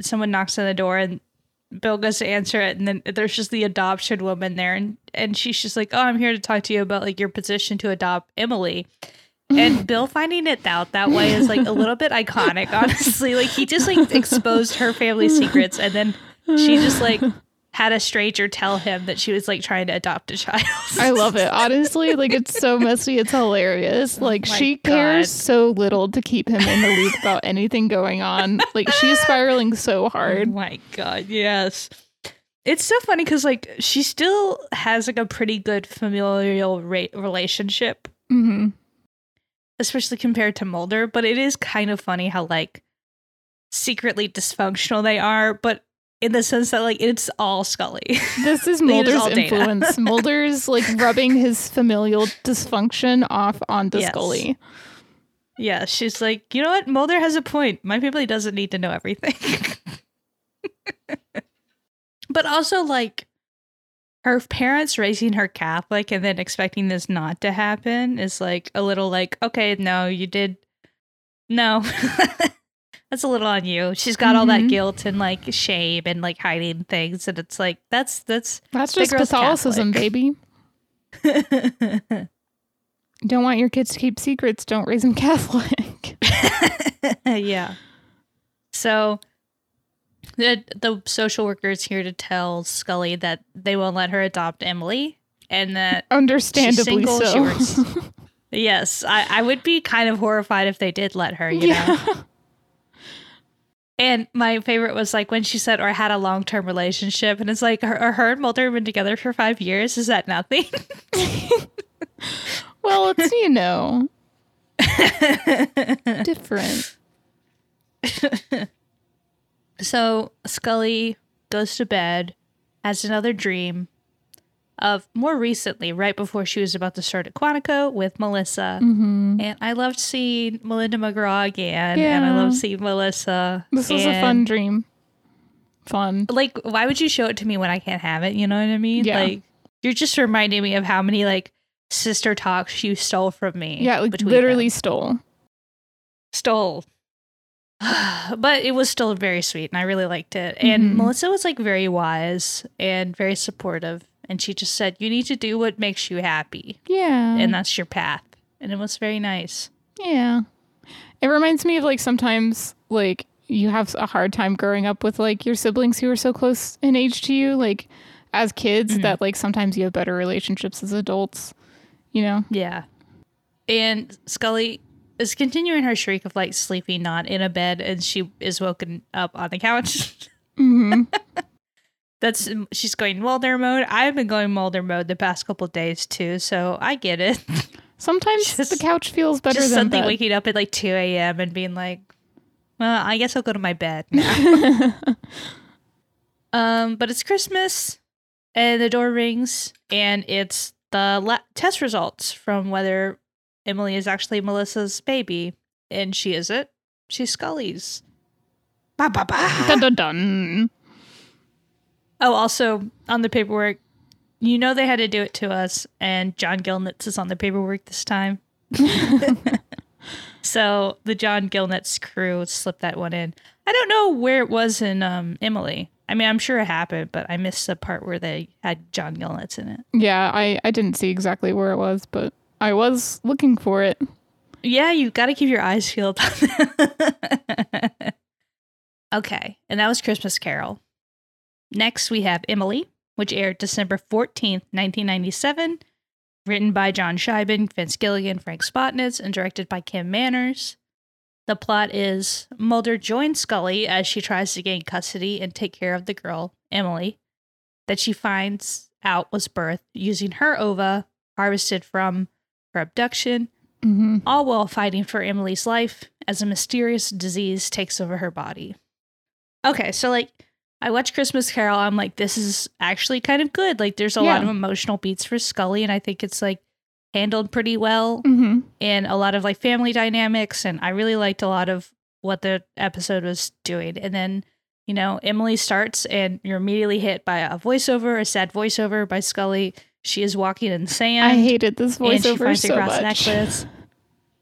someone knocks on the door and Bill goes to answer it and then there's just the adoption woman there and and she's just like, "Oh, I'm here to talk to you about like your position to adopt Emily." And [LAUGHS] Bill finding it out that way is like a little bit iconic, honestly. Like he just like exposed her family secrets and then she just like had a stranger tell him that she was like trying to adopt a child. [LAUGHS] I love it. Honestly, like it's so messy. It's hilarious. Like Oh she God. cares so little to keep him in the loop about anything going on. Like she's spiraling so [LAUGHS] Oh hard. my god, yes. It's so funny because like she still has like a pretty good familial relationship, hmm especially compared to Mulder. But it is kind of funny how like secretly dysfunctional they are, but in the sense that like it's all Scully. This is [LAUGHS] Mulder's influence. [LAUGHS] Mulder's like rubbing his familial dysfunction off onto Yes. Scully. yeah, she's like, you know what? Mulder has a point. My family doesn't need to know everything. [LAUGHS] but also like her parents raising her Catholic and then expecting this not to happen is like a little like, okay, no, you did no. That's a little on you. She's got all that Mhm. guilt and like shame and like hiding things and it's like that's that's That's just Catholicism, Catholic. baby. [LAUGHS] Don't want your kids to keep secrets. Don't raise them Catholic. [LAUGHS] yeah. So the the social worker is here to tell Scully that they won't let her adopt Emily and that Understandably single, so. [LAUGHS] yes, I, I would be kind of horrified if they did let her, you know. And my favorite was like when she said or had a long term relationship and it's like her, her and Mulder have been together for five years. Is that nothing? [LAUGHS] Well, it's you know [LAUGHS] different. So Scully goes to bed, has another dream of more recently, right before she was about to start at Quantico with Melissa. hmm And I loved seeing Melinda McGraw again, and I Yeah. loved seeing Melissa. This was a fun dream. Fun. Like, why would you show it to me when I can't have it? You know what I mean? Yeah. Like, You're just reminding me of how many like sister talks you stole from me. Yeah, like literally them. stole. stole. [SIGHS] but it was still very sweet and I really liked it. And Mhm. Melissa was like very wise and very supportive. And she just said, You need to do what makes you happy. Yeah. And that's your path. And it was very nice. Yeah. It reminds me of like sometimes like you have a hard time growing up with like your siblings who are so close in age to you, like as kids, Mhm. that like sometimes you have better relationships as adults, you know? Yeah. And Scully is continuing her streak of like sleeping not in a bed and she is woken up on the couch. [LAUGHS] hmm That's she's going Mulder mode. I've been going Mulder mode the past couple days too, so I get it. [LAUGHS] Sometimes Just- the couch feels better Just than something bed. waking up at like 2 a.m. and being like, well, I guess I'll go to my bed [LAUGHS] now. um, but it's Christmas and the door rings and it's the la- test results from whether Emily is actually Melissa's baby. And she isn't. She's Scully's. Ba, ba, ba. dun dun dun. Oh, also on the paperwork, you know they had to do it to us, and John Gillnitz is on the paperwork this time. [LAUGHS] so the John Gillnitz crew slipped that one in. I don't know where it was in um, Emily. I mean, I'm sure it happened, but I missed the part where they had John Gillnitz in it. Yeah, I, I didn't see exactly where it was, but I was looking for it. Yeah, you got to keep your eyes peeled. [LAUGHS] okay, and that was Christmas Carol. Next, we have Emily, which aired December 14th, 1997, written by John Shiban, Vince Gilligan, Frank Spotnitz, and directed by Kim Manners. The plot is Mulder joins Scully as she tries to gain custody and take care of the girl, Emily, that she finds out was birthed using her ova harvested from her abduction hmm all while fighting for Emily's life as a mysterious disease takes over her body. Okay, so like I watched Christmas Carol, I'm like, this is actually kind of good. Like there's a lot of emotional beats for Scully, and I think it's like handled pretty well hmm and a lot of like family dynamics, and I really liked a lot of what the episode was doing. And then, you know, Emily starts and you're immediately hit by a voiceover, a sad voiceover by Scully. She is walking in sand I hated this and she voiceover finds a so grass much. necklace.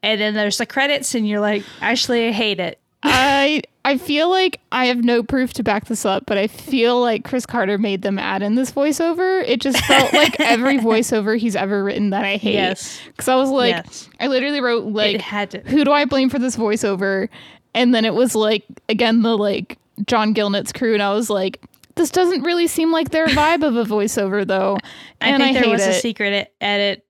And then there's the credits, and you're like, actually, I hate it. I I feel like I have no proof to back this up, but I feel like Chris Carter made them add in this voiceover. It just felt like every [LAUGHS] voiceover he's ever written that I hate. Yes, Because I was like, yes. I literally wrote like, who do I blame for this voiceover? And then it was like again the like John Gillnitz crew, and I was like, this doesn't really seem like their vibe of a voiceover though. [LAUGHS] I think I there was a secret edit.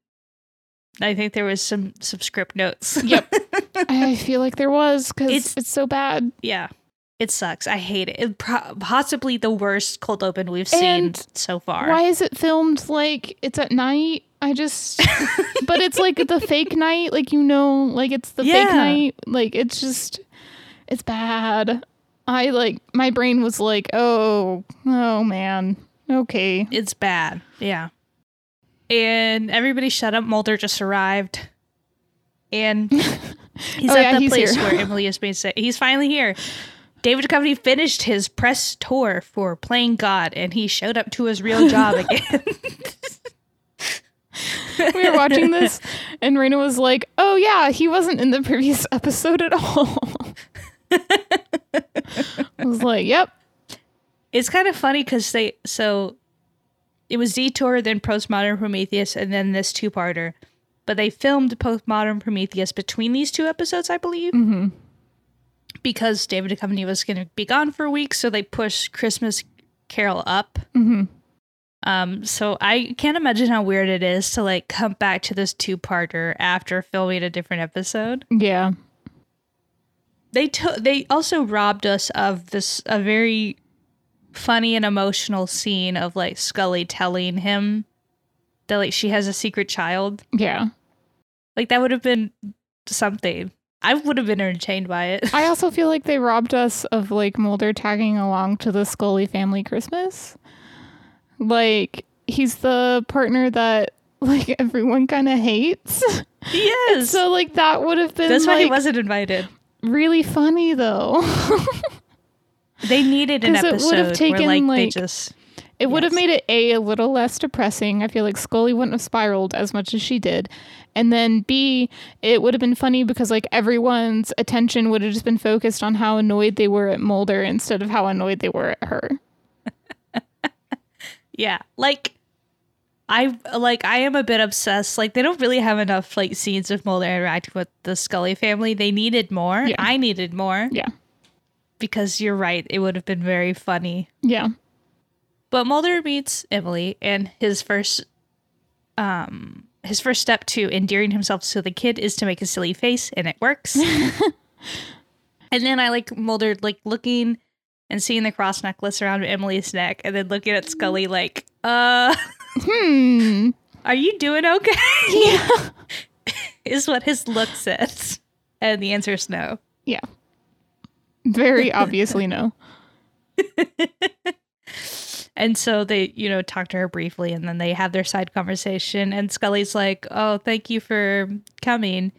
I think there was some some script notes. Yep. [LAUGHS] I feel like there was because It's- it's, so bad. yeah, it sucks. I hate it. it pro- possibly the worst cold open we've seen so far. Why is it filmed like it's at night? I just, [LAUGHS] but it's like the fake night, like you know, like it's the Yeah. fake night. Like it's just, it's bad. I like my brain was like, oh, oh man, okay. It's bad. Yeah. And everybody shut up. Mulder just arrived. And [LAUGHS] he's Oh, at yeah, the he's place here. where [LAUGHS] Emily is being sick. He's finally here. David Duchovny finished his press tour for playing God and he showed up to his real job [LAUGHS] again. we were watching this, and Raina was like, oh yeah, he wasn't in the previous episode at all. I was like, yep. it's kind of funny because they, so it was Detour, then Postmodern Prometheus, and then this two parter. But they filmed Postmodern Prometheus between these two episodes, I believe. hmm because David Duchovny was going to be gone for a week, so they pushed Christmas Carol up. hmm Um, so I can't imagine how weird it is to like come back to this two-parter after filming a different episode. Yeah. They took. They also robbed us of this a very funny and emotional scene of like Scully telling him that like she has a secret child. Yeah. Like that would have been something. I would have been entertained by it. I also [LAUGHS] feel like they robbed us of like Mulder tagging along to the Scully family Christmas. Like he's the partner that [LAUGHS] like everyone kind of hates. yes. [LAUGHS] so like that would have been That's why he wasn't invited. really funny though. They needed an 'Cause it would have episode where taken, like, they just It would have made it a a little less depressing. I feel like Scully wouldn't have spiraled as much as she did. And then B, it would have been funny because like everyone's attention would have just been focused on how annoyed they were at Mulder instead of how annoyed they were at her. [LAUGHS] Yeah. Like I like I am a bit obsessed. Like they don't really have enough like scenes of Mulder interacting with the Scully family. They needed more. Yeah. I needed more Yeah. because you're right. It would have been very funny. Yeah. But Mulder meets Emily and his first um his first step to endearing himself to the kid is to make a silly face and it works. [LAUGHS] and then I like Mulder like looking and seeing the cross necklace around Emily's neck and then looking at Scully like, uh Hmm. [LAUGHS] Are you doing okay? Yeah. [LAUGHS] is what his look says. And the answer is no. Yeah. Very obviously no. And so they, you know, talk to her briefly and then they have their side conversation. And Scully's like, Oh, thank you for coming.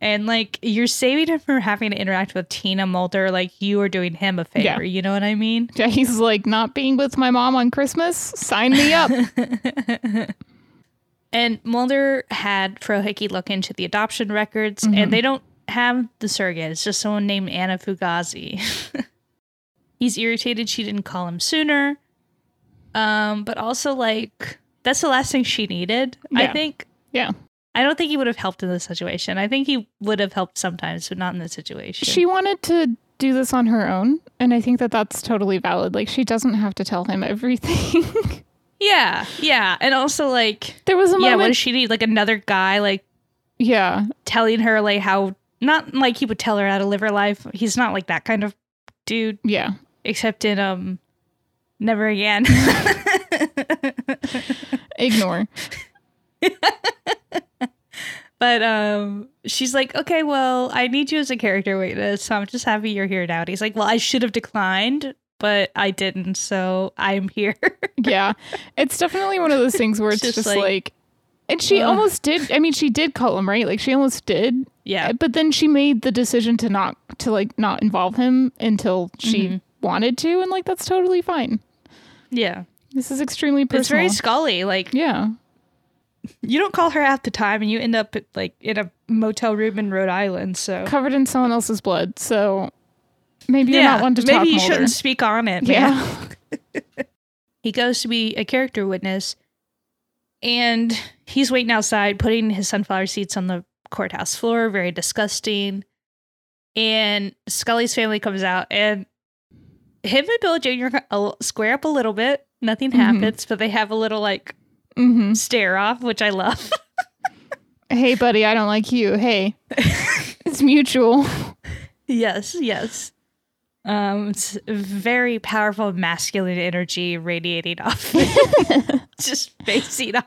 And like, you're saving him from having to interact with Teena Mulder. Like, you are doing him a favor. Yeah. You know what I mean? Yeah, he's like not being with my mom on Christmas. Sign me up. [LAUGHS] And Mulder had Frohike look into the adoption records, Mhm. and they don't have the surrogate. It's just someone named Anna Fugazi. [LAUGHS] He's irritated she didn't call him sooner. Um, but also like that's the last thing she needed. I think Yeah. I don't think he would have helped in this situation. I think he would have helped sometimes, but not in this situation. She wanted to do this on her own, and I think that that's totally valid. Like she doesn't have to tell him [LAUGHS] everything. yeah, yeah, and also like there was a moment. yeah, what does she need? Like another guy like yeah. telling her like how not like he would tell her how to live her life. He's not like that kind of dude, Yeah. except in um Never Again. Ignore. [LAUGHS] but um she's like, Okay, well, I need you as a character witness, so I'm just happy you're here now. And he's like, Well, I should have declined, but I didn't, so I'm here. [LAUGHS] yeah. It's definitely one of those things where it's Just just, like- like, and she almost did. I mean, she did call him, right? Like she almost did. yeah. But then she made the decision to not to like not involve him until she Mhm. wanted to, and like that's totally fine. Yeah. This is extremely personal. It's very Scully. Like yeah. you don't call her at the time and you end up at, like in a motel room in Rhode Island, so Covered in someone else's blood, so maybe you're not one to maybe talk you Mulder. shouldn't speak on it. man. Yeah. [LAUGHS] he goes to be a character witness, and he's waiting outside, putting his sunflower seeds on the courthouse floor. Very disgusting. And Scully's family comes out, and him and Bill Jr. a- square up a little bit. Nothing Mhm. happens, but they have a little like hmm stare off, which I love. [LAUGHS] Hey, buddy, I don't like you. Hey, [LAUGHS] it's mutual. Yes, yes. Um, it's very powerful masculine energy radiating off, [LAUGHS] just facing off.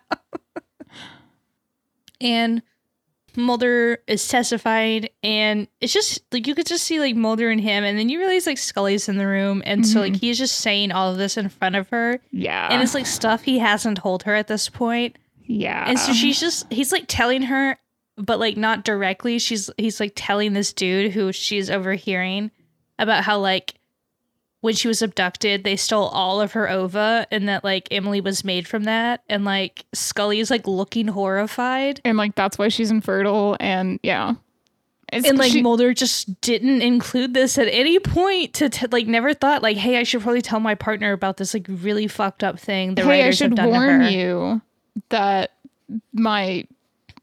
And Mulder is testified, and it's just like you could just see like Mulder and him, and then you realize like Scully's in the room, and so like mm-hmm. he's just saying all of this in front of her, Yeah. and it's like stuff he hasn't told her at this point. yeah. And so she's just he's like telling her, but like not directly. She's he's like telling this dude who she's overhearing about how like when she was abducted, they stole all of her ova and that like Emily was made from that. And like Scully is like looking horrified. and like that's why she's infertile and yeah. It's, And like she- Mulder just didn't include this at any point to t- like never thought like, hey, I should probably tell my partner about this like really fucked up thing the hey, I writers have should done warn to her. you that my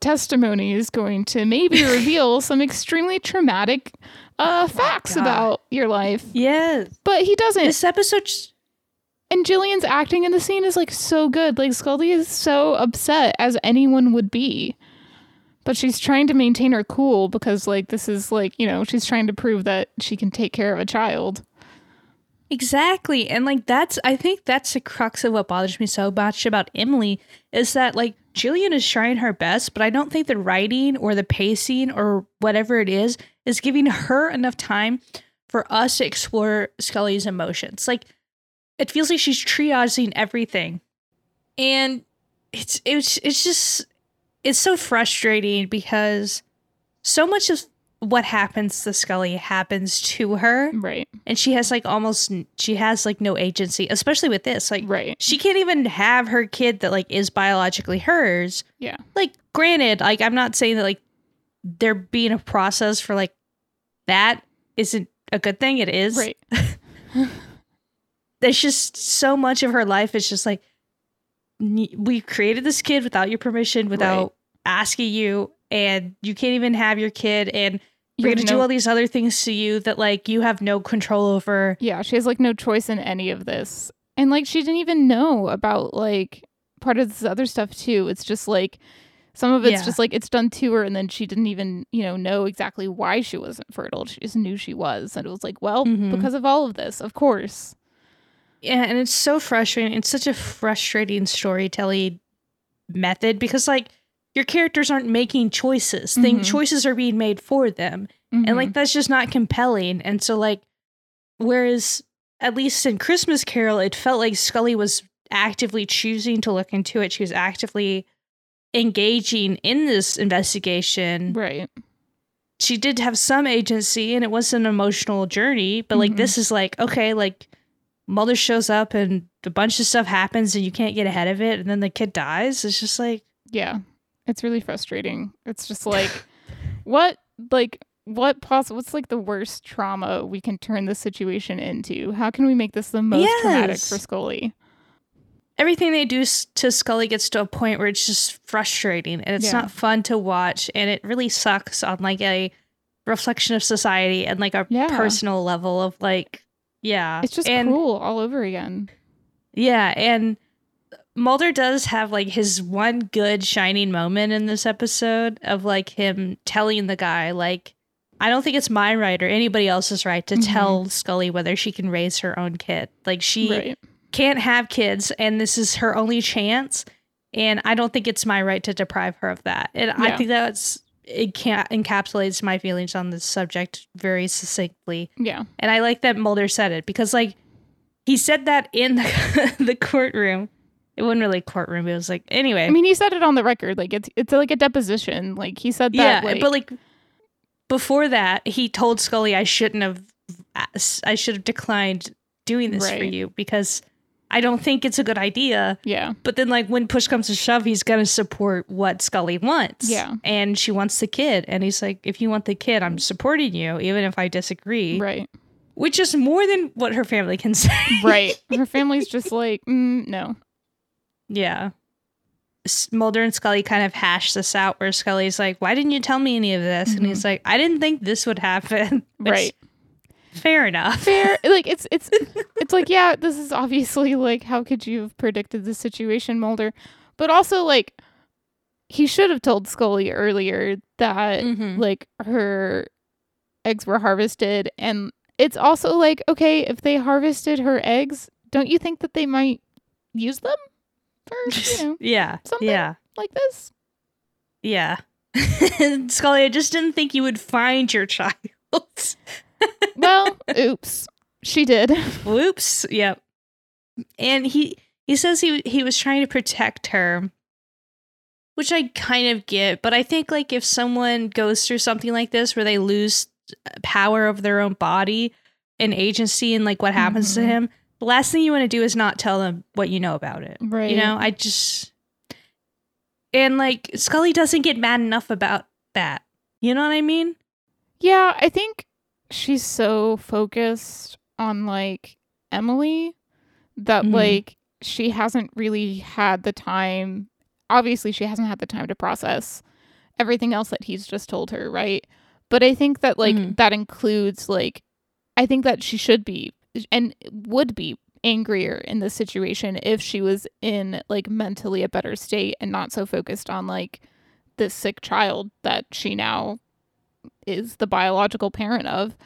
testimony is going to maybe reveal some extremely traumatic uh facts God. about your life. Yes. But he doesn't. This episode and Gillian's acting in the scene is like so good. Like Scully is so upset as anyone would be. But she's trying to maintain her cool because like this is like, you know, she's trying to prove that she can take care of a child. Exactly. And like that's I think that's the crux of what bothers me so much about Emily is that like Gillian is trying her best, but I don't think the writing or the pacing or whatever it is is giving her enough time for us to explore Scully's emotions. Like it feels like she's triaging everything. And it's it's it's just it's so frustrating because so much of what happens to Scully happens to her Right. and she has like almost she has like no agency especially with this like Right. she can't even have her kid that like is biologically hers Yeah. like granted like i'm not saying that like there being a process for like that isn't a good thing it is Right. [LAUGHS] [LAUGHS] there's just so much of her life is just like we created this kid without your permission without Right. asking you and you can't even have your kid and You we're gonna do all these other things to you that like you have no control over Yeah, she has like no choice in any of this. And like she didn't even know about like part of this other stuff too. It's just like some of it's Yeah. just like it's done to her and then she didn't even, you know, know exactly why she wasn't fertile. She just knew she was. And it was like, well, Mhm. because of all of this, of course. Yeah, and it's so frustrating. It's such a frustrating storytelling method because like your characters aren't making choices. Thing Mhm. choices are being made for them. And Mhm. like that's just not compelling. And so like whereas at least in Christmas Carol it felt like Scully was actively choosing to look into it. She was actively engaging in this investigation. right. She did have some agency and it was an emotional journey, but like Mhm. this is like okay, like mother shows up and a bunch of stuff happens and you can't get ahead of it and then the kid dies. It's just like Yeah. It's really frustrating. It's just like what like what possible what's like the worst trauma we can turn this situation into? How can we make this the most traumatic for Scully? everything they do to Scully gets to a point where it's just frustrating and it's Yeah. not fun to watch and it really sucks on like a reflection of society and like a Yeah. personal level of like yeah It's just and cruel all over again. yeah and Mulder does have like his one good shining moment in this episode of like him telling the guy like I don't think it's my right or anybody else's right to Mhm. tell Scully whether she can raise her own kid. Like she right. can't have kids and this is her only chance and i don't think it's my right to deprive her of that and i think that's it can encapsulates my feelings on this subject very succinctly Yeah. and i like that mulder said it because like he said that in the, [LAUGHS] the courtroom it wasn't really courtroom it was like anyway I mean, he said it on the record. Like it's it's like a deposition. Like he said yeah that. like, but like before that he told scully i shouldn't have i should have declined doing this for you because i don't think it's a good idea yeah, But then, like, when push comes to shove, he's going to support what Scully wants. Yeah. And she wants the kid. And he's like, if you want the kid, I'm supporting you, even if I disagree. right, Which is more than what her family can [LAUGHS] say. right. Her family's just like, mm, no, yeah. Mulder and Scully kind of hash this out where Scully's like, why didn't you tell me any of this? And he's like, I didn't think this would happen. [LAUGHS] Right. Fair enough. Fair. [LAUGHS] Like it's it's it's like yeah, this is obviously like how could you have predicted the situation, Mulder? But also like he should have told Scully earlier that Mhm. like her eggs were harvested and it's also like okay if they harvested her eggs don't you think that they might use them for you [LAUGHS] know yeah. something. Yeah. like this Yeah. [LAUGHS] Scully, I just didn't think you would find your child. [LAUGHS] well oops she did Oops, Yep. And he he says he he was trying to protect her, which I kind of get, but I think like if someone goes through something like this where they lose power of their own body and agency and like what happens to Mhm. him, the last thing you want to do is not tell them what you know about it. right You know, I just and like Scully doesn't get mad enough about that. You know what I mean? Yeah, I think she's so focused on like Emily that Mhm. like she hasn't really had the time. Obviously, she hasn't had the time to process everything else that he's just told her, right? But I think that like Mhm. that includes like I think that she should be and would be angrier in this situation if she was in like mentally a better state and not so focused on like this sick child that she now is the biological parent of.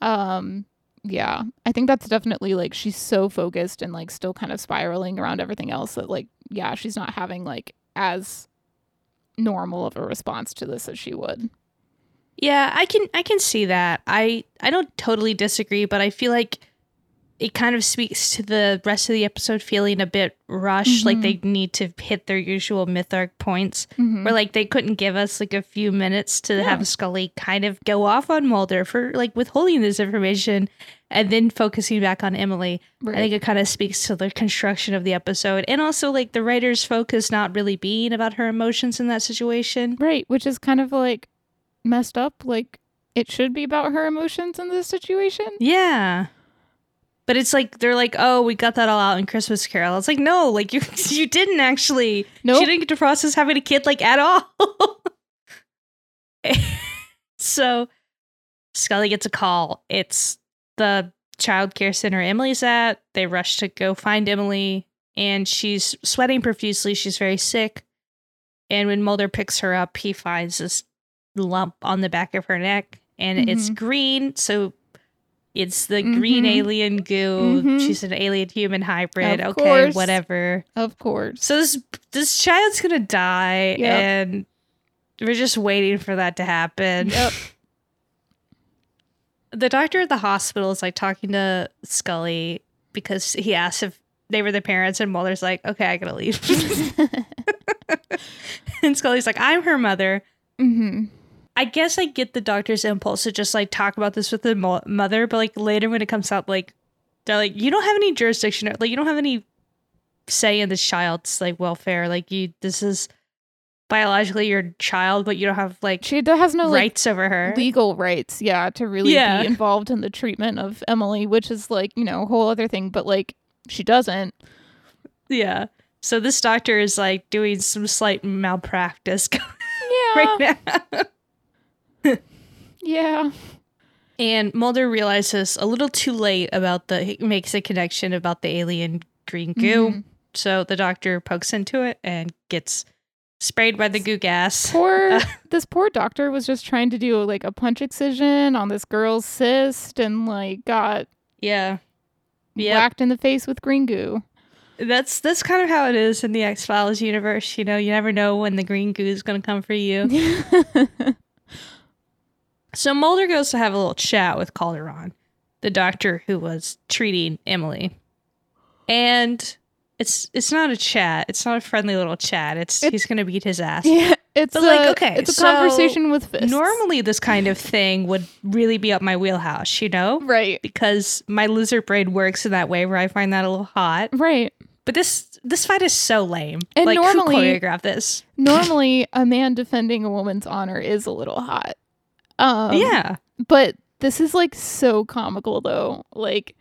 Um yeah, I think that's definitely like she's so focused and like still kind of spiraling around everything else that like yeah, she's not having like as normal of a response to this as she would. Yeah, I can I can see that. I I don't totally disagree, but I feel like it kind of speaks to the rest of the episode feeling a bit rushed, like Mhm. they need to hit their usual myth arc points. Mhm. Where like they couldn't give us like a few minutes to Yeah. have Scully kind of go off on Mulder for like withholding this information and then focusing back on Emily. I think it kind of speaks to the construction of the episode and also like the writer's focus not really being about her emotions in that situation. Right, which is kind of like messed up. Like it should be about her emotions in this situation. Yeah. But it's like they're like, oh, we got that all out in Christmas Carol. It's like, no, like you [LAUGHS] you didn't actually. Nope. She didn't get to process having a kid like at all. [LAUGHS] so Scully gets a call. It's the child care center Emily's at. They rush to go find Emily, and she's sweating profusely. She's very sick. And when Mulder picks her up, he finds this lump on the back of her neck, and it's Mhm. green. So it's the green Mhm. alien goo. Mhm. She's an alien human hybrid. Of okay, course. whatever. Of course. So this this child's gonna die, Yep. and we're just waiting for that to happen. Yep. [LAUGHS] The doctor at the hospital is like talking to Scully because he asks if they were the parents, and Mulder's like, "Okay, I gotta leave." [LAUGHS] [LAUGHS] and Scully's like, "I'm her mother." hmm I guess I get the doctor's impulse to just like talk about this with the mo- mother, but like later when it comes out, like they're like, "You don't have any jurisdiction, or like you don't have any say in this child's like welfare. Like you, this is biologically your child, but you don't have like She has no like rights over her." legal rights, yeah, to really Yeah. be involved in the treatment of Emily, which is like, you know, a whole other thing, but like she doesn't. Yeah. So this doctor is like doing some slight malpractice [LAUGHS] Yeah. right now. [LAUGHS] Yeah. And Mulder realizes a little too late about the he makes a connection about the alien green goo. Mhm. So the doctor pokes into it and gets sprayed by the goo gas. Poor [LAUGHS] Uh, this poor doctor was just trying to do like a punch excision on this girl's cyst and like got Yeah. Yeah. whacked in the face with green goo. That's that's kind of how it is in the X Files universe. You know, you never know when the green goo is gonna come for you. [LAUGHS] So Mulder goes to have a little chat with Calderon, the doctor who was treating Emily. And it's it's not a chat. It's not a friendly little chat. It's It- he's gonna beat his ass. yeah, [LAUGHS] it's But, like, okay, it's a so conversation with fists. Normally this kind of thing would really be up my wheelhouse, you know? right, Because my lizard brain works in that way where I find that a little hot. right. But this this fight is so lame. And like normally- who choreographed this? Normally, a man defending a woman's honor is a little hot. Um, yeah. but this is like so comical though. Like,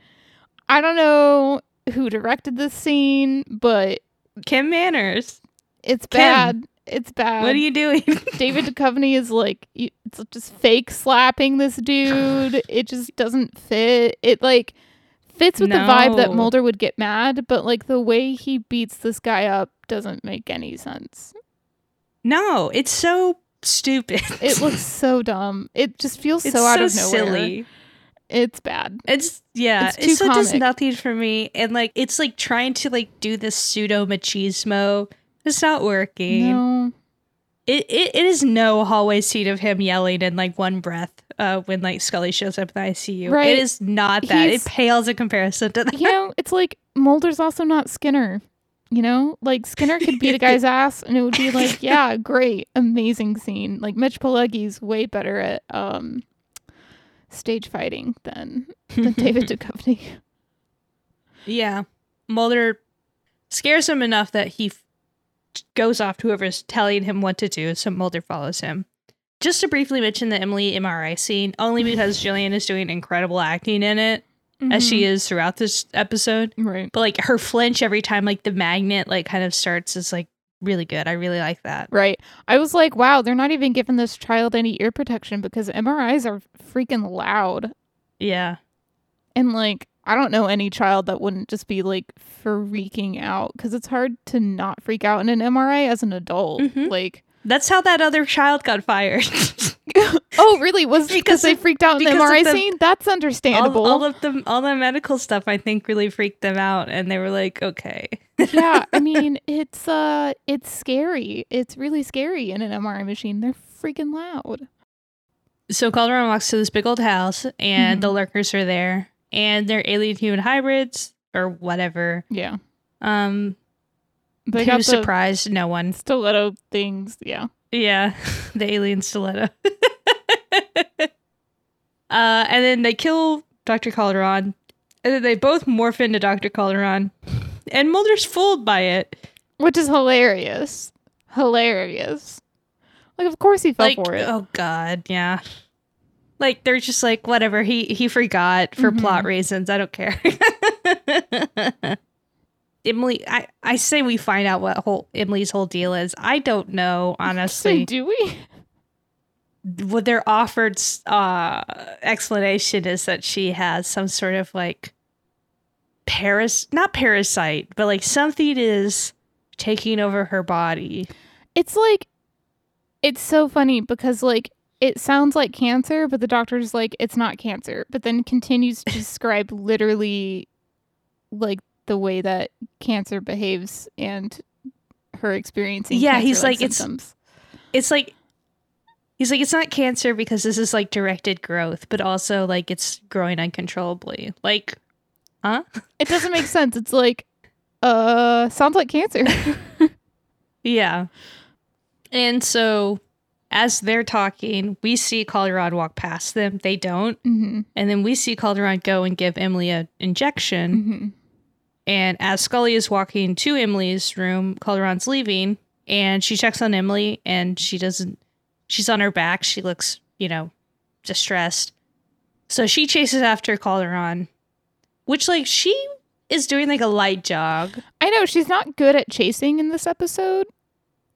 I don't know who directed this scene, but Kim Manners. it's Kim. bad. It's bad. What are you doing? [LAUGHS] David Duchovny is like it's just fake slapping this dude. It just doesn't fit. It like fits with the vibe that Mulder would get mad, but like the way he beats this guy up doesn't make any sense. no, it's so stupid. It looks [LAUGHS] so dumb. It just feels it's so out so of nowhere. silly. It's bad. It's yeah, It's it too so does nothing for me. And like it's like trying to like do this pseudo machismo. It's not working. No. It, it it is no hallway scene of him yelling in like one breath uh when like Scully shows up in the ICU. Right. It is not that. He's- it pales in comparison to that. You know, it's like Mulder's also not Skinner. You know, like Skinner could beat a guy's [LAUGHS] ass and it would be like, [LAUGHS] yeah, great, amazing scene. Like Mitch Pileggi's way better at um stage fighting than, than David [LAUGHS] Duchovny. Yeah. Mulder scares him enough that he f- goes off to whoever's telling him what to do, so Mulder follows him. Just to briefly mention the Emily MRI scene, only because Gillian is doing incredible acting in it, as she is throughout this episode. Mm-hmm. right. But like her flinch every time like the magnet like kind of starts is like really good. I really like that. Right. I was like, wow, they're not even giving this child any ear protection because MRIs are freaking loud. Yeah. And like, I don't know any child that wouldn't just be like freaking out because it's hard to not freak out in an MRI as an adult. Mhm. Like, That's how that other child got fired. [LAUGHS] oh, really? Was because Because they freaked out in the MRI the- scene? That's understandable. all of the all the medical stuff I think really freaked them out and they were like, okay. yeah, I [LAUGHS] mean, it's uh, it's scary. It's really scary in an MRI machine. They're freaking loud. So Calderon walks to this big old house and Mhm. the lurkers are there and they're alien human hybrids or whatever. Yeah. Um, They who surprised no one. stiletto things. Yeah. Yeah, [LAUGHS] the alien stiletto. [LAUGHS] uh, and then they kill Dr. Calderon, and then they both morph into Dr. Calderon, and Mulder's fooled by it. Which is hilarious. Hilarious. Like, of course he fell like, for it. oh god, yeah. Like they're just like whatever. He he forgot for Mhm. plot reasons. I don't care. [LAUGHS] Emily, I I say we find out what whole Emily's whole deal is. I don't know [LAUGHS] honestly. do we? what their offered uh explanation is that she has some sort of like paras not parasite but like something is taking over her body It's like, it's so funny because, like, it sounds like cancer, but the doctor's like, it's not cancer, but then continues to [LAUGHS] describe literally, like, the way that cancer behaves and her experiencing Yeah, he's like, it's- it's like he's like it's not cancer because this is like directed growth but also like it's growing uncontrollably. Like huh? [LAUGHS] It doesn't make sense. It's like, uh, sounds like cancer. [LAUGHS] yeah. And so as they're talking we see calderon walk past them. They don't. Hmm And then we see Calderon go and give Emily an injection. hmm And as Scully is walking to Emily's room, Calderon's leaving and she checks on Emily and she doesn't, she's on her back. She looks, you know, distressed. So she chases after Calderon, which, like, she is doing like a light jog. I know she's not good at chasing in this episode.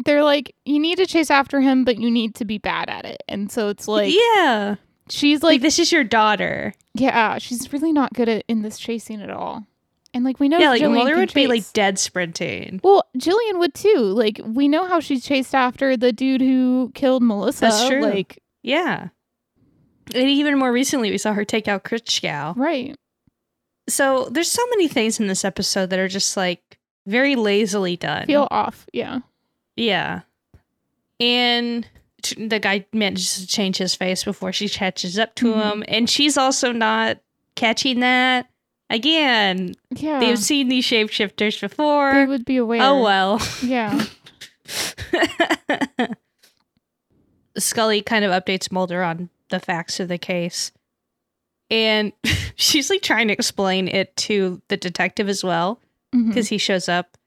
They're like, you need to chase after him, but you need to be bad at it. And so it's like, yeah. she's Like, like, this is your daughter. yeah, she's really not good at in this chasing at all. And like, we know, yeah, like, Gillian Mulder would be like dead sprinting. well, Gillian would too. Like, we know how she's chased after the dude who killed Melissa. That's true. Like, Yeah. And even more recently, we saw her take out Kritschgau. right. So there's so many things in this episode that are just like very lazily done. Feel off. Yeah. yeah. And t- the guy manages to change his face before she catches up to Mhm. him. And she's also not catching that. Again, Yeah. they've seen these shapeshifters before. they would be aware. Oh well. Yeah. [LAUGHS] Scully kind of updates Mulder on the facts of the case. And [LAUGHS] she's like trying to explain it to the detective as well. Mm-hmm. Because he shows up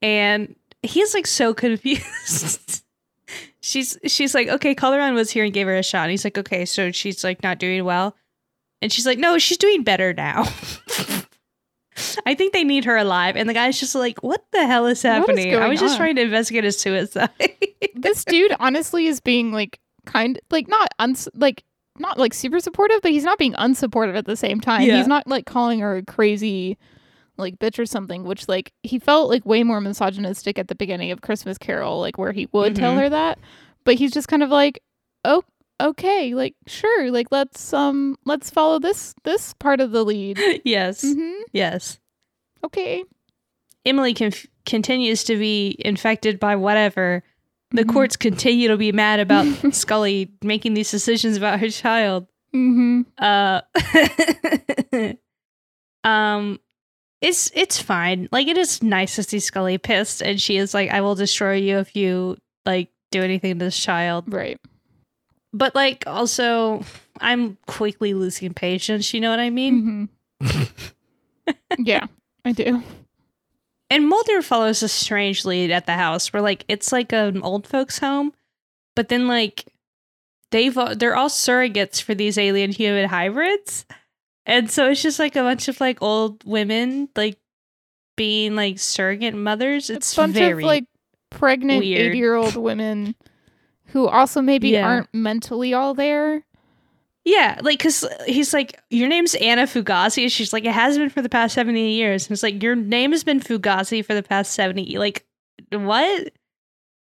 and he's like so [LAUGHS] confused. she's she's like, okay, Calderon was here and gave her a shot. And he's like, okay, so she's like not doing well. And she's like, no, she's doing better now. [LAUGHS] I think they need her alive. And the guy's just like, what the hell is What is happening? I was just on?" trying to investigate a suicide. [LAUGHS] this dude honestly is being like kind like not uns like not like super supportive, but he's not being unsupportive at the same time. Yeah. He's not like calling her a crazy like bitch or something, which like he felt like way more misogynistic at the beginning of Christmas Carol, like where he would tell Mhm. her that. But he's just kind of like, Oh, okay, like sure, like let's um let's follow this this part of the lead. [LAUGHS] yes. hmm Yes. Okay. Emily conf- continues to be infected by whatever. The Mhm. courts continue to be mad about [LAUGHS] Scully making these decisions about her child. Mm-hmm. Uh, [LAUGHS] um, it's it's fine. Like it is nice to see Scully pissed, and she is like, "I will destroy you if you like do anything to this child." Right. But like, also, I'm quickly losing patience. You know what I mean? hmm [LAUGHS] yeah, I do. And Mulder follows a strange lead at the house where like it's like an old folks home, but then like they've they're all surrogates for these alien human hybrids. And so it's just like a bunch of like old women like being like surrogate mothers. It's a bunch very of like pregnant. 80 year old women who also maybe Yeah. aren't mentally all there. Yeah, like because he's like, your name's Anna Fugazi. And she's like, it has been for the past seventy years. And it's like, your name has been Fugazi for the past seventy. Like, what?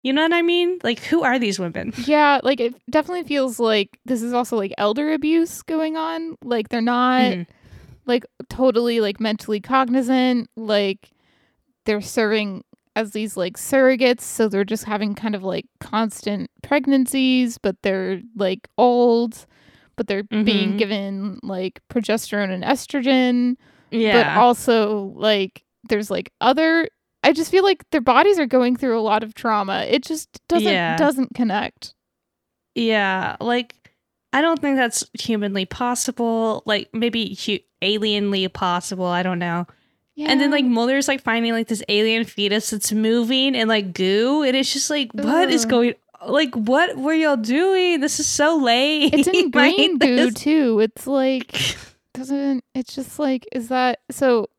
You know what I mean? Like, who are these women? [LAUGHS] Yeah, like it definitely feels like this is also like elder abuse going on. Like they're not Mhm. like totally like mentally cognizant. Like they're serving as these like surrogates, so they're just having kind of like constant pregnancies, but they're like old. but they're being Mhm. given like progesterone and estrogen. Yeah. But also like there's like other I just feel like their bodies are going through a lot of trauma. It just doesn't Yeah. doesn't connect. yeah. Like, I don't think that's humanly possible. Like, maybe hu- alienly possible. I don't know. Yeah. And then like Mulder's like finding like this alien fetus that's moving and like goo, and it's just like, what is going? Like, what were y'all doing? This is so late. it's in [LAUGHS] green goo too. It's like [LAUGHS] doesn't it's just like is that so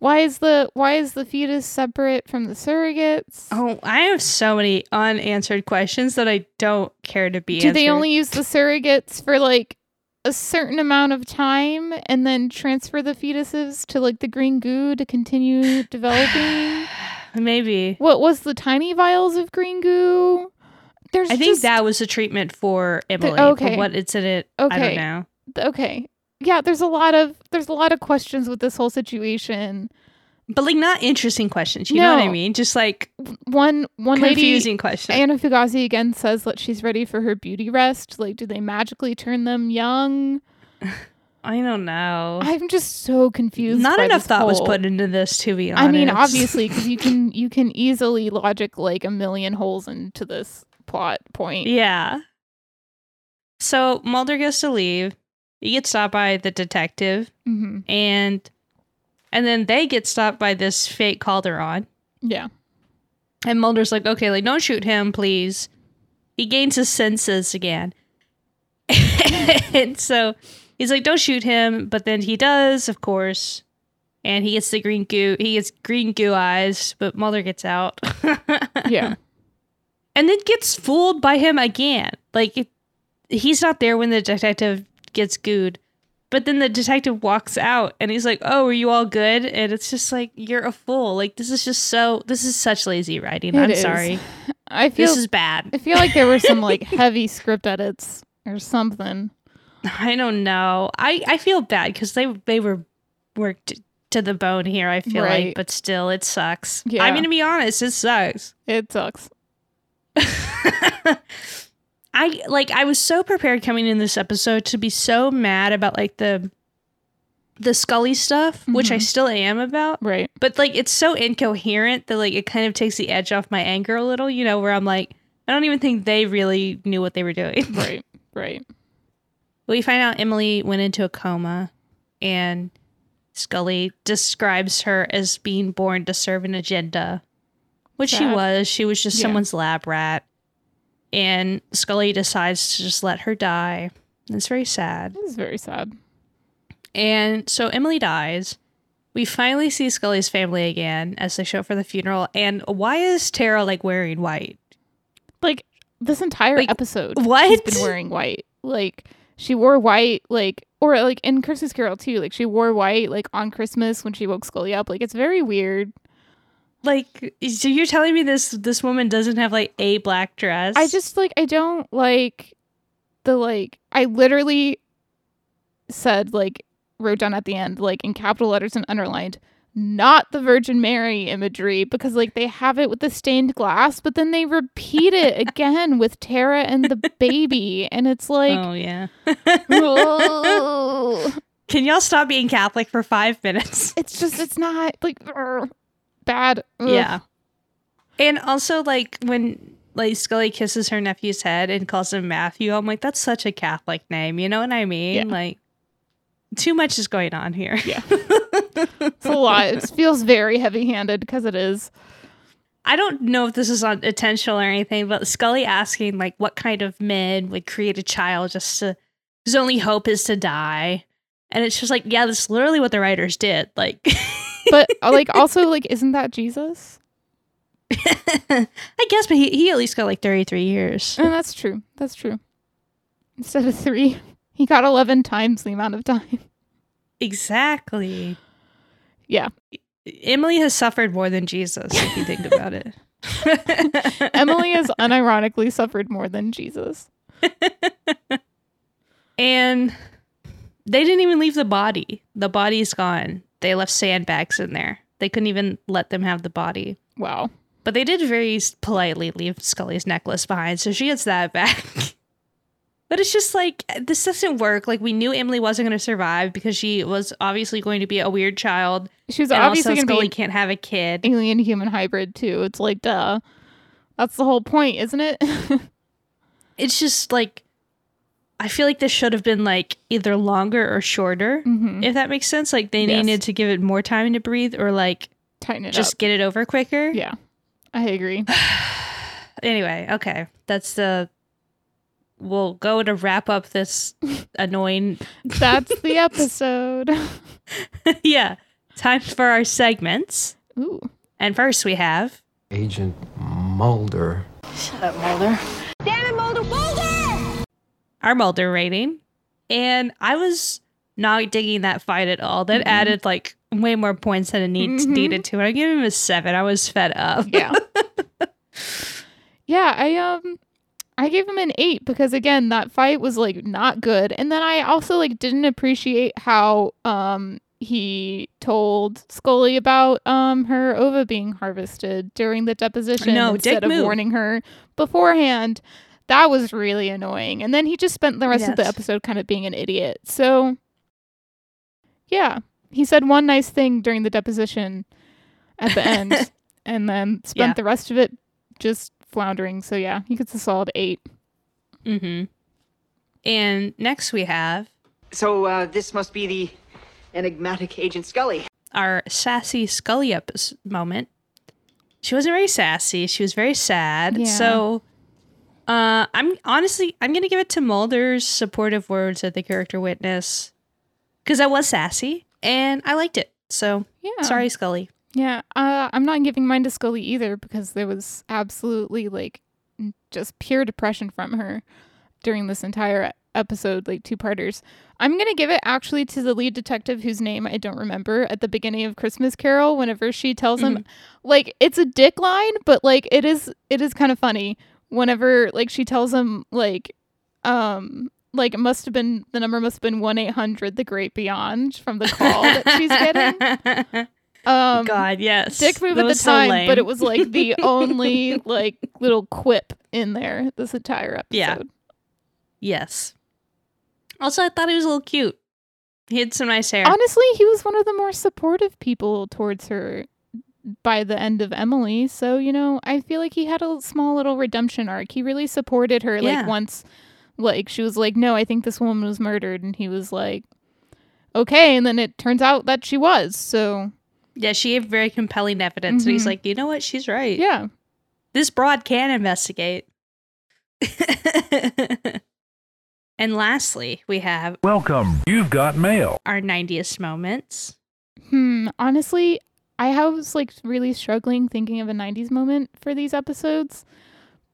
why is the why is the fetus separate from the surrogates? Oh, I have so many unanswered questions that I don't care to be. Do they only use the surrogates for like a certain amount of time and then transfer the fetuses to like the green goo to continue [SIGHS] developing? Maybe. what was the tiny vials of green goo? There's I think just- that was the treatment for Emily. okay. But what it's in it, I Okay. don't know. okay. Yeah, there's a lot of there's a lot of questions with this whole situation. But like not interesting questions. You know what I mean? Just like One one confusing lady confusing questions. Anna Fugazzi again says that she's ready for her beauty rest. Like, do they magically turn them young? I don't know. I'm just so confused. Not enough thought was put into this, to be honest. I mean, obviously, because you can [LAUGHS] you can easily logic like a million holes into this plot point. Yeah. So Mulder gets to leave. He gets stopped by the detective, hmm and and then they get stopped by this fake Calderon. Yeah. And Mulder's like, okay, like don't shoot him, please. He gains his senses again. [LAUGHS] and so he's like, don't shoot him, but then he does, of course. And he gets the green goo. He gets green goo eyes, but Mulder gets out. [LAUGHS] Yeah. and then gets fooled by him again. Like it, he's not there when the detective gets gooed, but then the detective walks out and he's like, "Oh, are you all good?" And it's just like you're a fool. Like this is just so. This is such lazy writing. It I'm is. sorry. [LAUGHS] I feel This is bad. I feel like there were some like [LAUGHS] heavy script edits or something. I don't know. I I feel bad because they they were worked to the bone here. I feel Right. like, but still, it sucks. Yeah. I'm gonna be honest. It sucks. It sucks. [LAUGHS] I like I was so prepared coming in this episode to be so mad about like the the Scully stuff, which I Mhm. still am about. Right. But like it's so incoherent that like it kind of takes the edge off my anger a little, you know, where I'm like, I don't even think they really knew what they were doing. [LAUGHS] Right. Right. we find out Emily went into a coma and Scully describes her as being born to serve an agenda. Which she was. She was just Yeah. someone's lab rat. And Scully decides to just let her die. It's very sad. It's very sad. And so Emily dies. We finally see Scully's family again as they show up for the funeral. And why is Tara like wearing white? Like this entire Like, episode, she's what? been wearing white. Like she wore white, like or like in Christmas Carol too. Like she wore white, like on Christmas when she woke Scully up. Like it's very weird. Like, so you're telling me this this woman doesn't have like a black dress? I just like I don't like the like I literally said like wrote down at the end like in capital letters and underlined not the Virgin Mary imagery because like they have it with the stained glass, but then they repeat it [LAUGHS] again with Tara and the baby, and it's like, oh yeah. [LAUGHS] Can y'all stop being Catholic for five minutes? it's just it's not like bad. Ugh. Yeah. And also, like when like Scully kisses her nephew's head and calls him Matthew, I'm like, that's such a Catholic name. You know what I mean? Yeah. Like, too much is going on here. Yeah. [LAUGHS] it's a lot. It feels very heavy-handed because it is. I don't know if this is on intentional or anything, but Scully asking like what kind of men would create a child just to whose only hope is to die. And it's just like, yeah, that's literally what the writers did. Like [LAUGHS] But uh, like also like isn't that Jesus? [LAUGHS] I guess, but he, he at least got like 33 years. And that's true. That's true. Instead of three, he got 11 times the amount of time. Exactly. Yeah. Emily has suffered more than Jesus, if you think about it. [LAUGHS] Emily has unironically suffered more than Jesus. [LAUGHS] and they didn't even leave the body. The body's gone. They left sandbags in there. They couldn't even let them have the body. Wow. But they did very politely leave Scully's necklace behind, so she gets that [LAUGHS] back. But it's just like this doesn't work. Like we knew Emily wasn't going to survive because she was obviously going to be a weird child, She was obviously going to Scully be can't have a kid. alien human hybrid too. It's like, duh. That's the whole point, isn't it? [LAUGHS] It's just like I feel like this should have been like either longer or shorter, Mhm. if that makes sense. Like they Yes. needed to give it more time to breathe, or like Tighten it just up. get it over quicker. Yeah, I agree. [SIGHS] Anyway, okay, that's the. We'll go to wrap up this [LAUGHS] annoying. That's the [LAUGHS] episode. [LAUGHS] yeah, time for our segments. Ooh. And first we have Agent Mulder. Shut up, Mulder. Our Mulder rating. And I was not digging that fight at all. That added like way more points than it needs Mhm. needed to. And I gave him a seven. I was fed up. Yeah. [LAUGHS] yeah, I um I gave him an 8 because again, that fight was like not good. And then I also like didn't appreciate how um he told Scully about um her ova being harvested during the deposition No, instead of warning her beforehand. That was really annoying. And then he just spent the rest of the episode kind of being an idiot. So yeah, he said one nice thing during the deposition at the end [LAUGHS] and then spent Yeah. the rest of it just floundering. So yeah, he gets a solid eight. Mm-hmm. And next we have So uh, this must be the enigmatic Agent Scully. our sassy Scully episode moment. She wasn't very sassy. She was very sad. Yeah. So, uh, I'm honestly I'm gonna give it to Mulder's supportive words at the character witness because I was sassy and I liked it. So Yeah. sorry, Scully. Yeah. Uh, I'm not giving mine to Scully either because there was absolutely like just pure depression from her during this entire episode, like two parters. I'm gonna give it actually to the lead detective whose name I don't remember at the beginning of Christmas Carol. Whenever she tells him, like it's a dick line, but like it is, it is kind of funny. Whenever like she tells him like, um, like it must have been the number must have been one eight hundred the Great Beyond from the call that she's getting. [LAUGHS] Um, God, yes. dick move That at the was so time, but it was like the [LAUGHS] only like little quip in there this entire episode. Yeah. yes. Also, I thought he was a little cute. He had some nice hair. Honestly, he was one of the more supportive people towards her by the end of Emily. So, you know, I feel like he had a small little redemption arc. He really supported her Yeah. like once like she was like, "No, I think this woman was murdered." And he was like, "Okay." And then it turns out that she was. So, yeah, she gave very compelling evidence, and he's Mhm. like, you know what? She's right. yeah. This broad can investigate. [LAUGHS] and lastly, we have Welcome. You've got mail. our 90th moments. Hmm. Honestly, I was like really struggling thinking of a 90s moment for these episodes,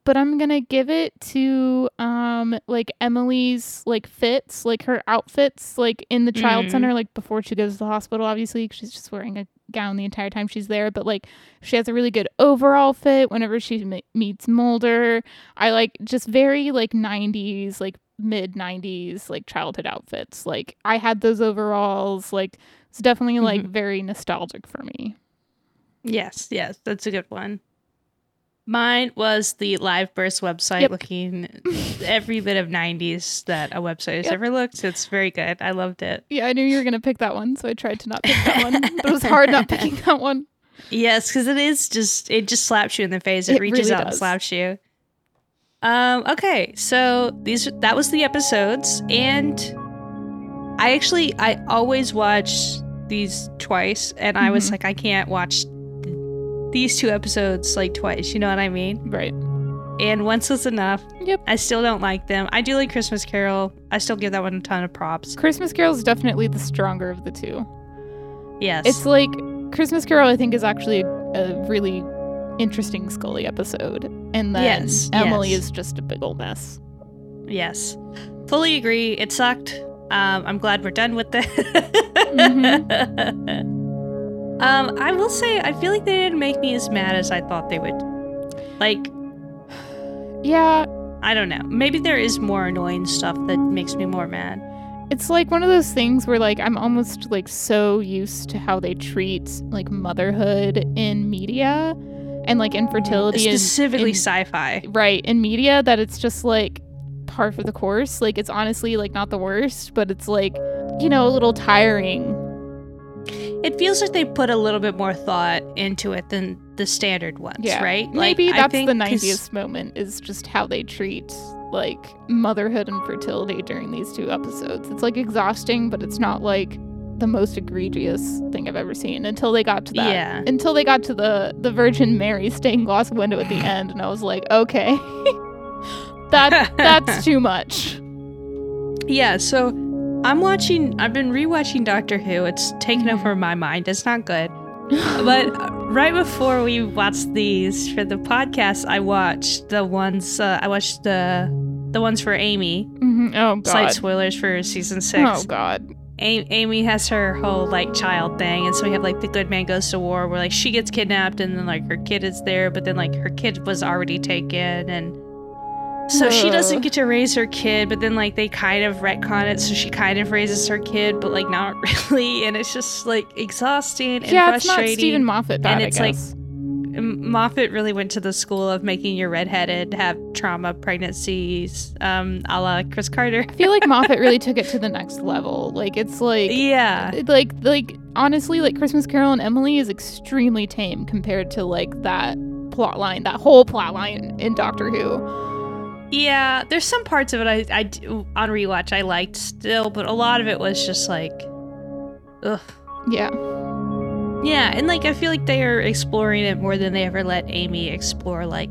but I'm gonna give it to um like Emily's like fits, like her outfits, like in the child Mhm. center, like before she goes to the hospital. Obviously, she's just wearing a gown the entire time she's there, but like she has a really good overall fit whenever she me- meets Mulder. I like just very like 90s, like mid 90s, like childhood outfits. Like I had those overalls, like it's definitely like mm-hmm. very nostalgic for me. Yes, yes, that's a good one. Mine was the Live Burst website Yep. looking [LAUGHS] every bit of 90s that a website has Yep. ever looked. It's very good. I loved it. Yeah, I knew you were gonna pick that one, so I tried to not pick that one. But [LAUGHS] it was hard not picking that one. Yes, because it is just it just slaps you in the face. It, It reaches really out and slaps you. Um. Okay. So these that was the episodes, and I actually I always watch these twice, and I was Mhm. like, I can't watch these two episodes like twice. You know what I mean? Right. And once was enough. Yep. I still don't like them. I do like Christmas Carol. I still give that one a ton of props. Christmas Carol is definitely the stronger of the two. Yes. It's like Christmas Carol. I think is actually a, a really interesting Scully episode, and then Yes, Emily yes. is just a big old mess. Yes. Fully agree. It sucked. Um, I'm glad we're done with it. [LAUGHS] um, I will say, I feel like they didn't make me as mad as I thought they would. Like, [SIGHS] Yeah, I don't know. Maybe there is more annoying stuff that makes me more mad. it's like one of those things where like I'm almost like so used to how they treat like motherhood in media and like infertility in- Specifically in, sci fi. right in media that it's just like par for the course. Like it's honestly like not the worst, but it's like, you know, a little tiring. It feels like they put a little bit more thought into it than the standard ones, Yeah. right? Maybe Like, that's the the 'cause- nicest moment is just how they treat like motherhood and fertility during these two episodes. It's like exhausting, but it's not like the most egregious thing I've ever seen until they got to that. Yeah. Until they got to the the Virgin Mary stained glass window at the [LAUGHS] end, and I was like, okay, [LAUGHS] that that's [LAUGHS] too much. Yeah, so I'm watching. I've been rewatching Doctor Who. It's taken over my mind. It's not good. but uh, right before we watched these for the podcast, I watched the ones. Uh, I watched the the ones for Amy. Mhm. Oh Slight god. spoilers for season six. Oh god. A- Amy has her whole like child thing, and so we have like the good man goes to war, where like she gets kidnapped, and then like her kid is there, but then like her kid was already taken, and so she doesn't get to raise her kid, but then like they kind of retcon it, so she kind of raises her kid, but like not [LAUGHS] really, and it's just like exhausting and yeah, it's not. Steven Moffat bad, and it's like- Moffat really went to the school of making your redheaded have trauma pregnancies, um, a la Chris Carter. I feel like [LAUGHS] Moffat really took it to the next level. Like it's like yeah, like like honestly like christmas carol and emily is extremely tame compared to like that plot line that whole plot line in doctor who Yeah, there's some parts of it I, I on rewatch I liked still, but a lot of it was just like, ugh. yeah Yeah, and like I feel like they are exploring it more than they ever let Amy explore like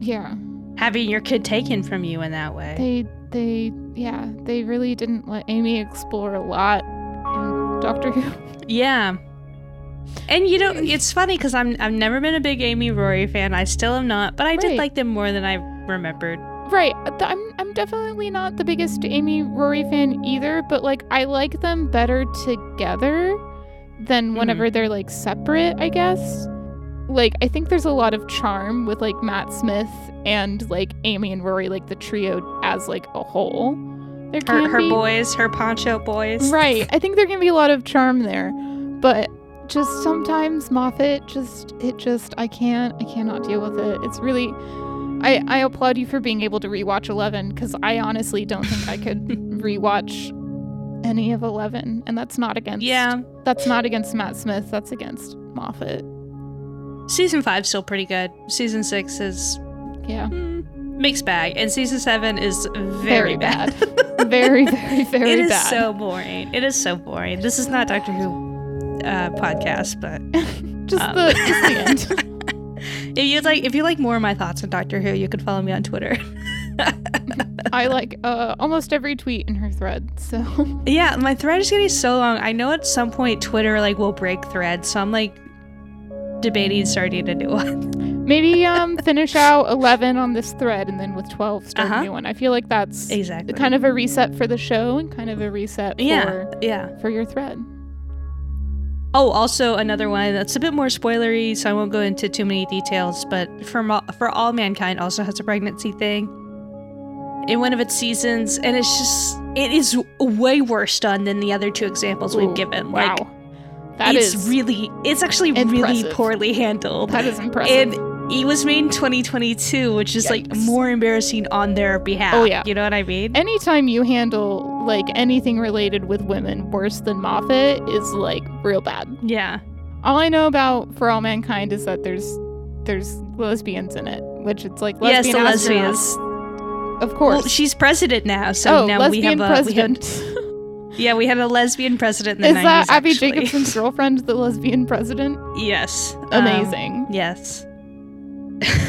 yeah having your kid taken from you in that way. they they yeah they really didn't let amy explore a lot in doctor who yeah. And you know, [LAUGHS] it's funny because I'm I've never been a big Amy Rory fan. I still am not, but I did like them more than I remembered. right i'm i'm definitely not the biggest amy rory fan either but like i like them better together than mm-hmm. whenever they're like separate i guess. Like i think there's a lot of charm with like matt smith and like amy and rory like the trio as like a whole. There Her can her be. boys, her poncho boys. right. I think there can be a lot of charm there. But just sometimes moffat just it just i can't i cannot deal with it. It's really i i applaud you for being able to rewatch 11 because i honestly don't think i could [LAUGHS] rewatch any of 11 and that's not against Yeah. that's not against matt smith that's against moffat Season five's still pretty good. Season six is yeah mm, mixed bag, and season seven is very, Very bad. [LAUGHS] very very very It is bad so boring. It is so boring. This is not Doctor Who uh, podcast, but [LAUGHS] just um, the just the end [LAUGHS] if you like, if you like more of my thoughts on Doctor Who, you can follow me on Twitter. I like uh almost every tweet in her thread so [LAUGHS] yeah, my thread is getting so long. I know at some point Twitter like will break threads, so I'm like debating starting a new one. [LAUGHS] Maybe um finish out 11 on this thread and then with 12 start Uh-huh. a new one. I feel like that's Exactly. kind of a reset for the show and kind of a reset for yeah, yeah. for your thread. Oh, also another one that's a bit more spoilery, so I won't go into too many details. But for for all mankind, also has a pregnancy thing in one of its seasons, and it's just it is way worse done than the other two examples we've given. Wow. Like that it's is really, it's actually really poorly handled. that is impressive. And it was made in 2022, which is like more embarrassing on their behalf. Oh, yeah. you know what I mean? Anytime you handle like anything related with women worse than Moffat is like real bad. yeah, All I know about For All Mankind is that there's there's lesbians in it, which it's like yes, lesbian the astronauts. lesbians. Of course. Well, she's president now, so oh, now we have a we had- president. [LAUGHS] Yeah, we had a lesbian president in the Is 90s. that Abbi actually. Jacobson's [LAUGHS] girlfriend, the lesbian president? Yes. um, Amazing. yes. [LAUGHS]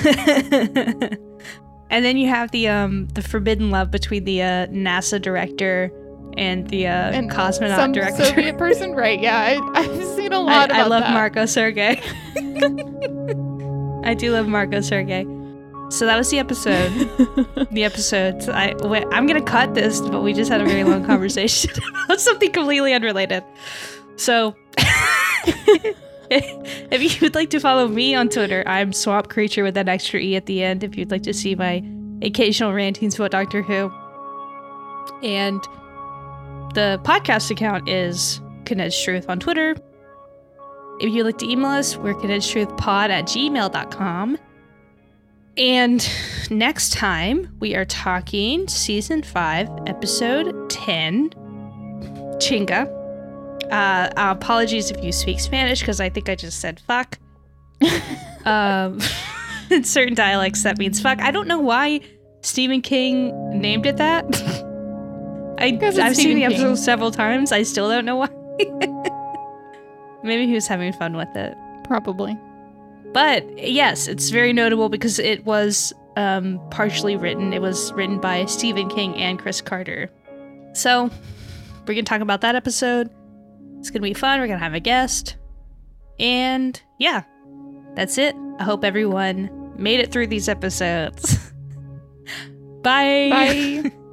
and then you have the um the forbidden love between the uh, NASA director and the uh, and cosmonaut some director. Soviet person, right? Yeah, I, I've seen a lot I about love that. Margo Sergey. I do love Margo Sergey. So that was the episode. [LAUGHS] the episode. I wait, I'm gonna cut this, but we just had a very long [LAUGHS] conversation [LAUGHS] about something completely unrelated. So, if you'd like to follow me on Twitter, I'm Swamp Creature with that extra e at the end. If you'd like to see my occasional rantings about Doctor Who, and the podcast account is Condensed Truth on Twitter. If you'd like to email us, we're condensed truth pod at gmail.com. And next time we are talking season five, episode 10, Chinga. Uh, apologies if you speak Spanish because I think I just said fuck. [LAUGHS] um, [LAUGHS] in certain dialects, that means fuck. I don't know why Stephen King named it that. [LAUGHS] I, I've seen Stephen the King. episode several times. I still don't know why. Maybe he was having fun with it. Probably. But yes, it's very notable because it was um, partially written. It was written by Stephen King and Chris Carter. So we're going to talk about that episode. It's going to be fun. We're going to have a guest. And yeah, that's it. I hope everyone made it through these episodes. [LAUGHS] Bye. Bye. [LAUGHS]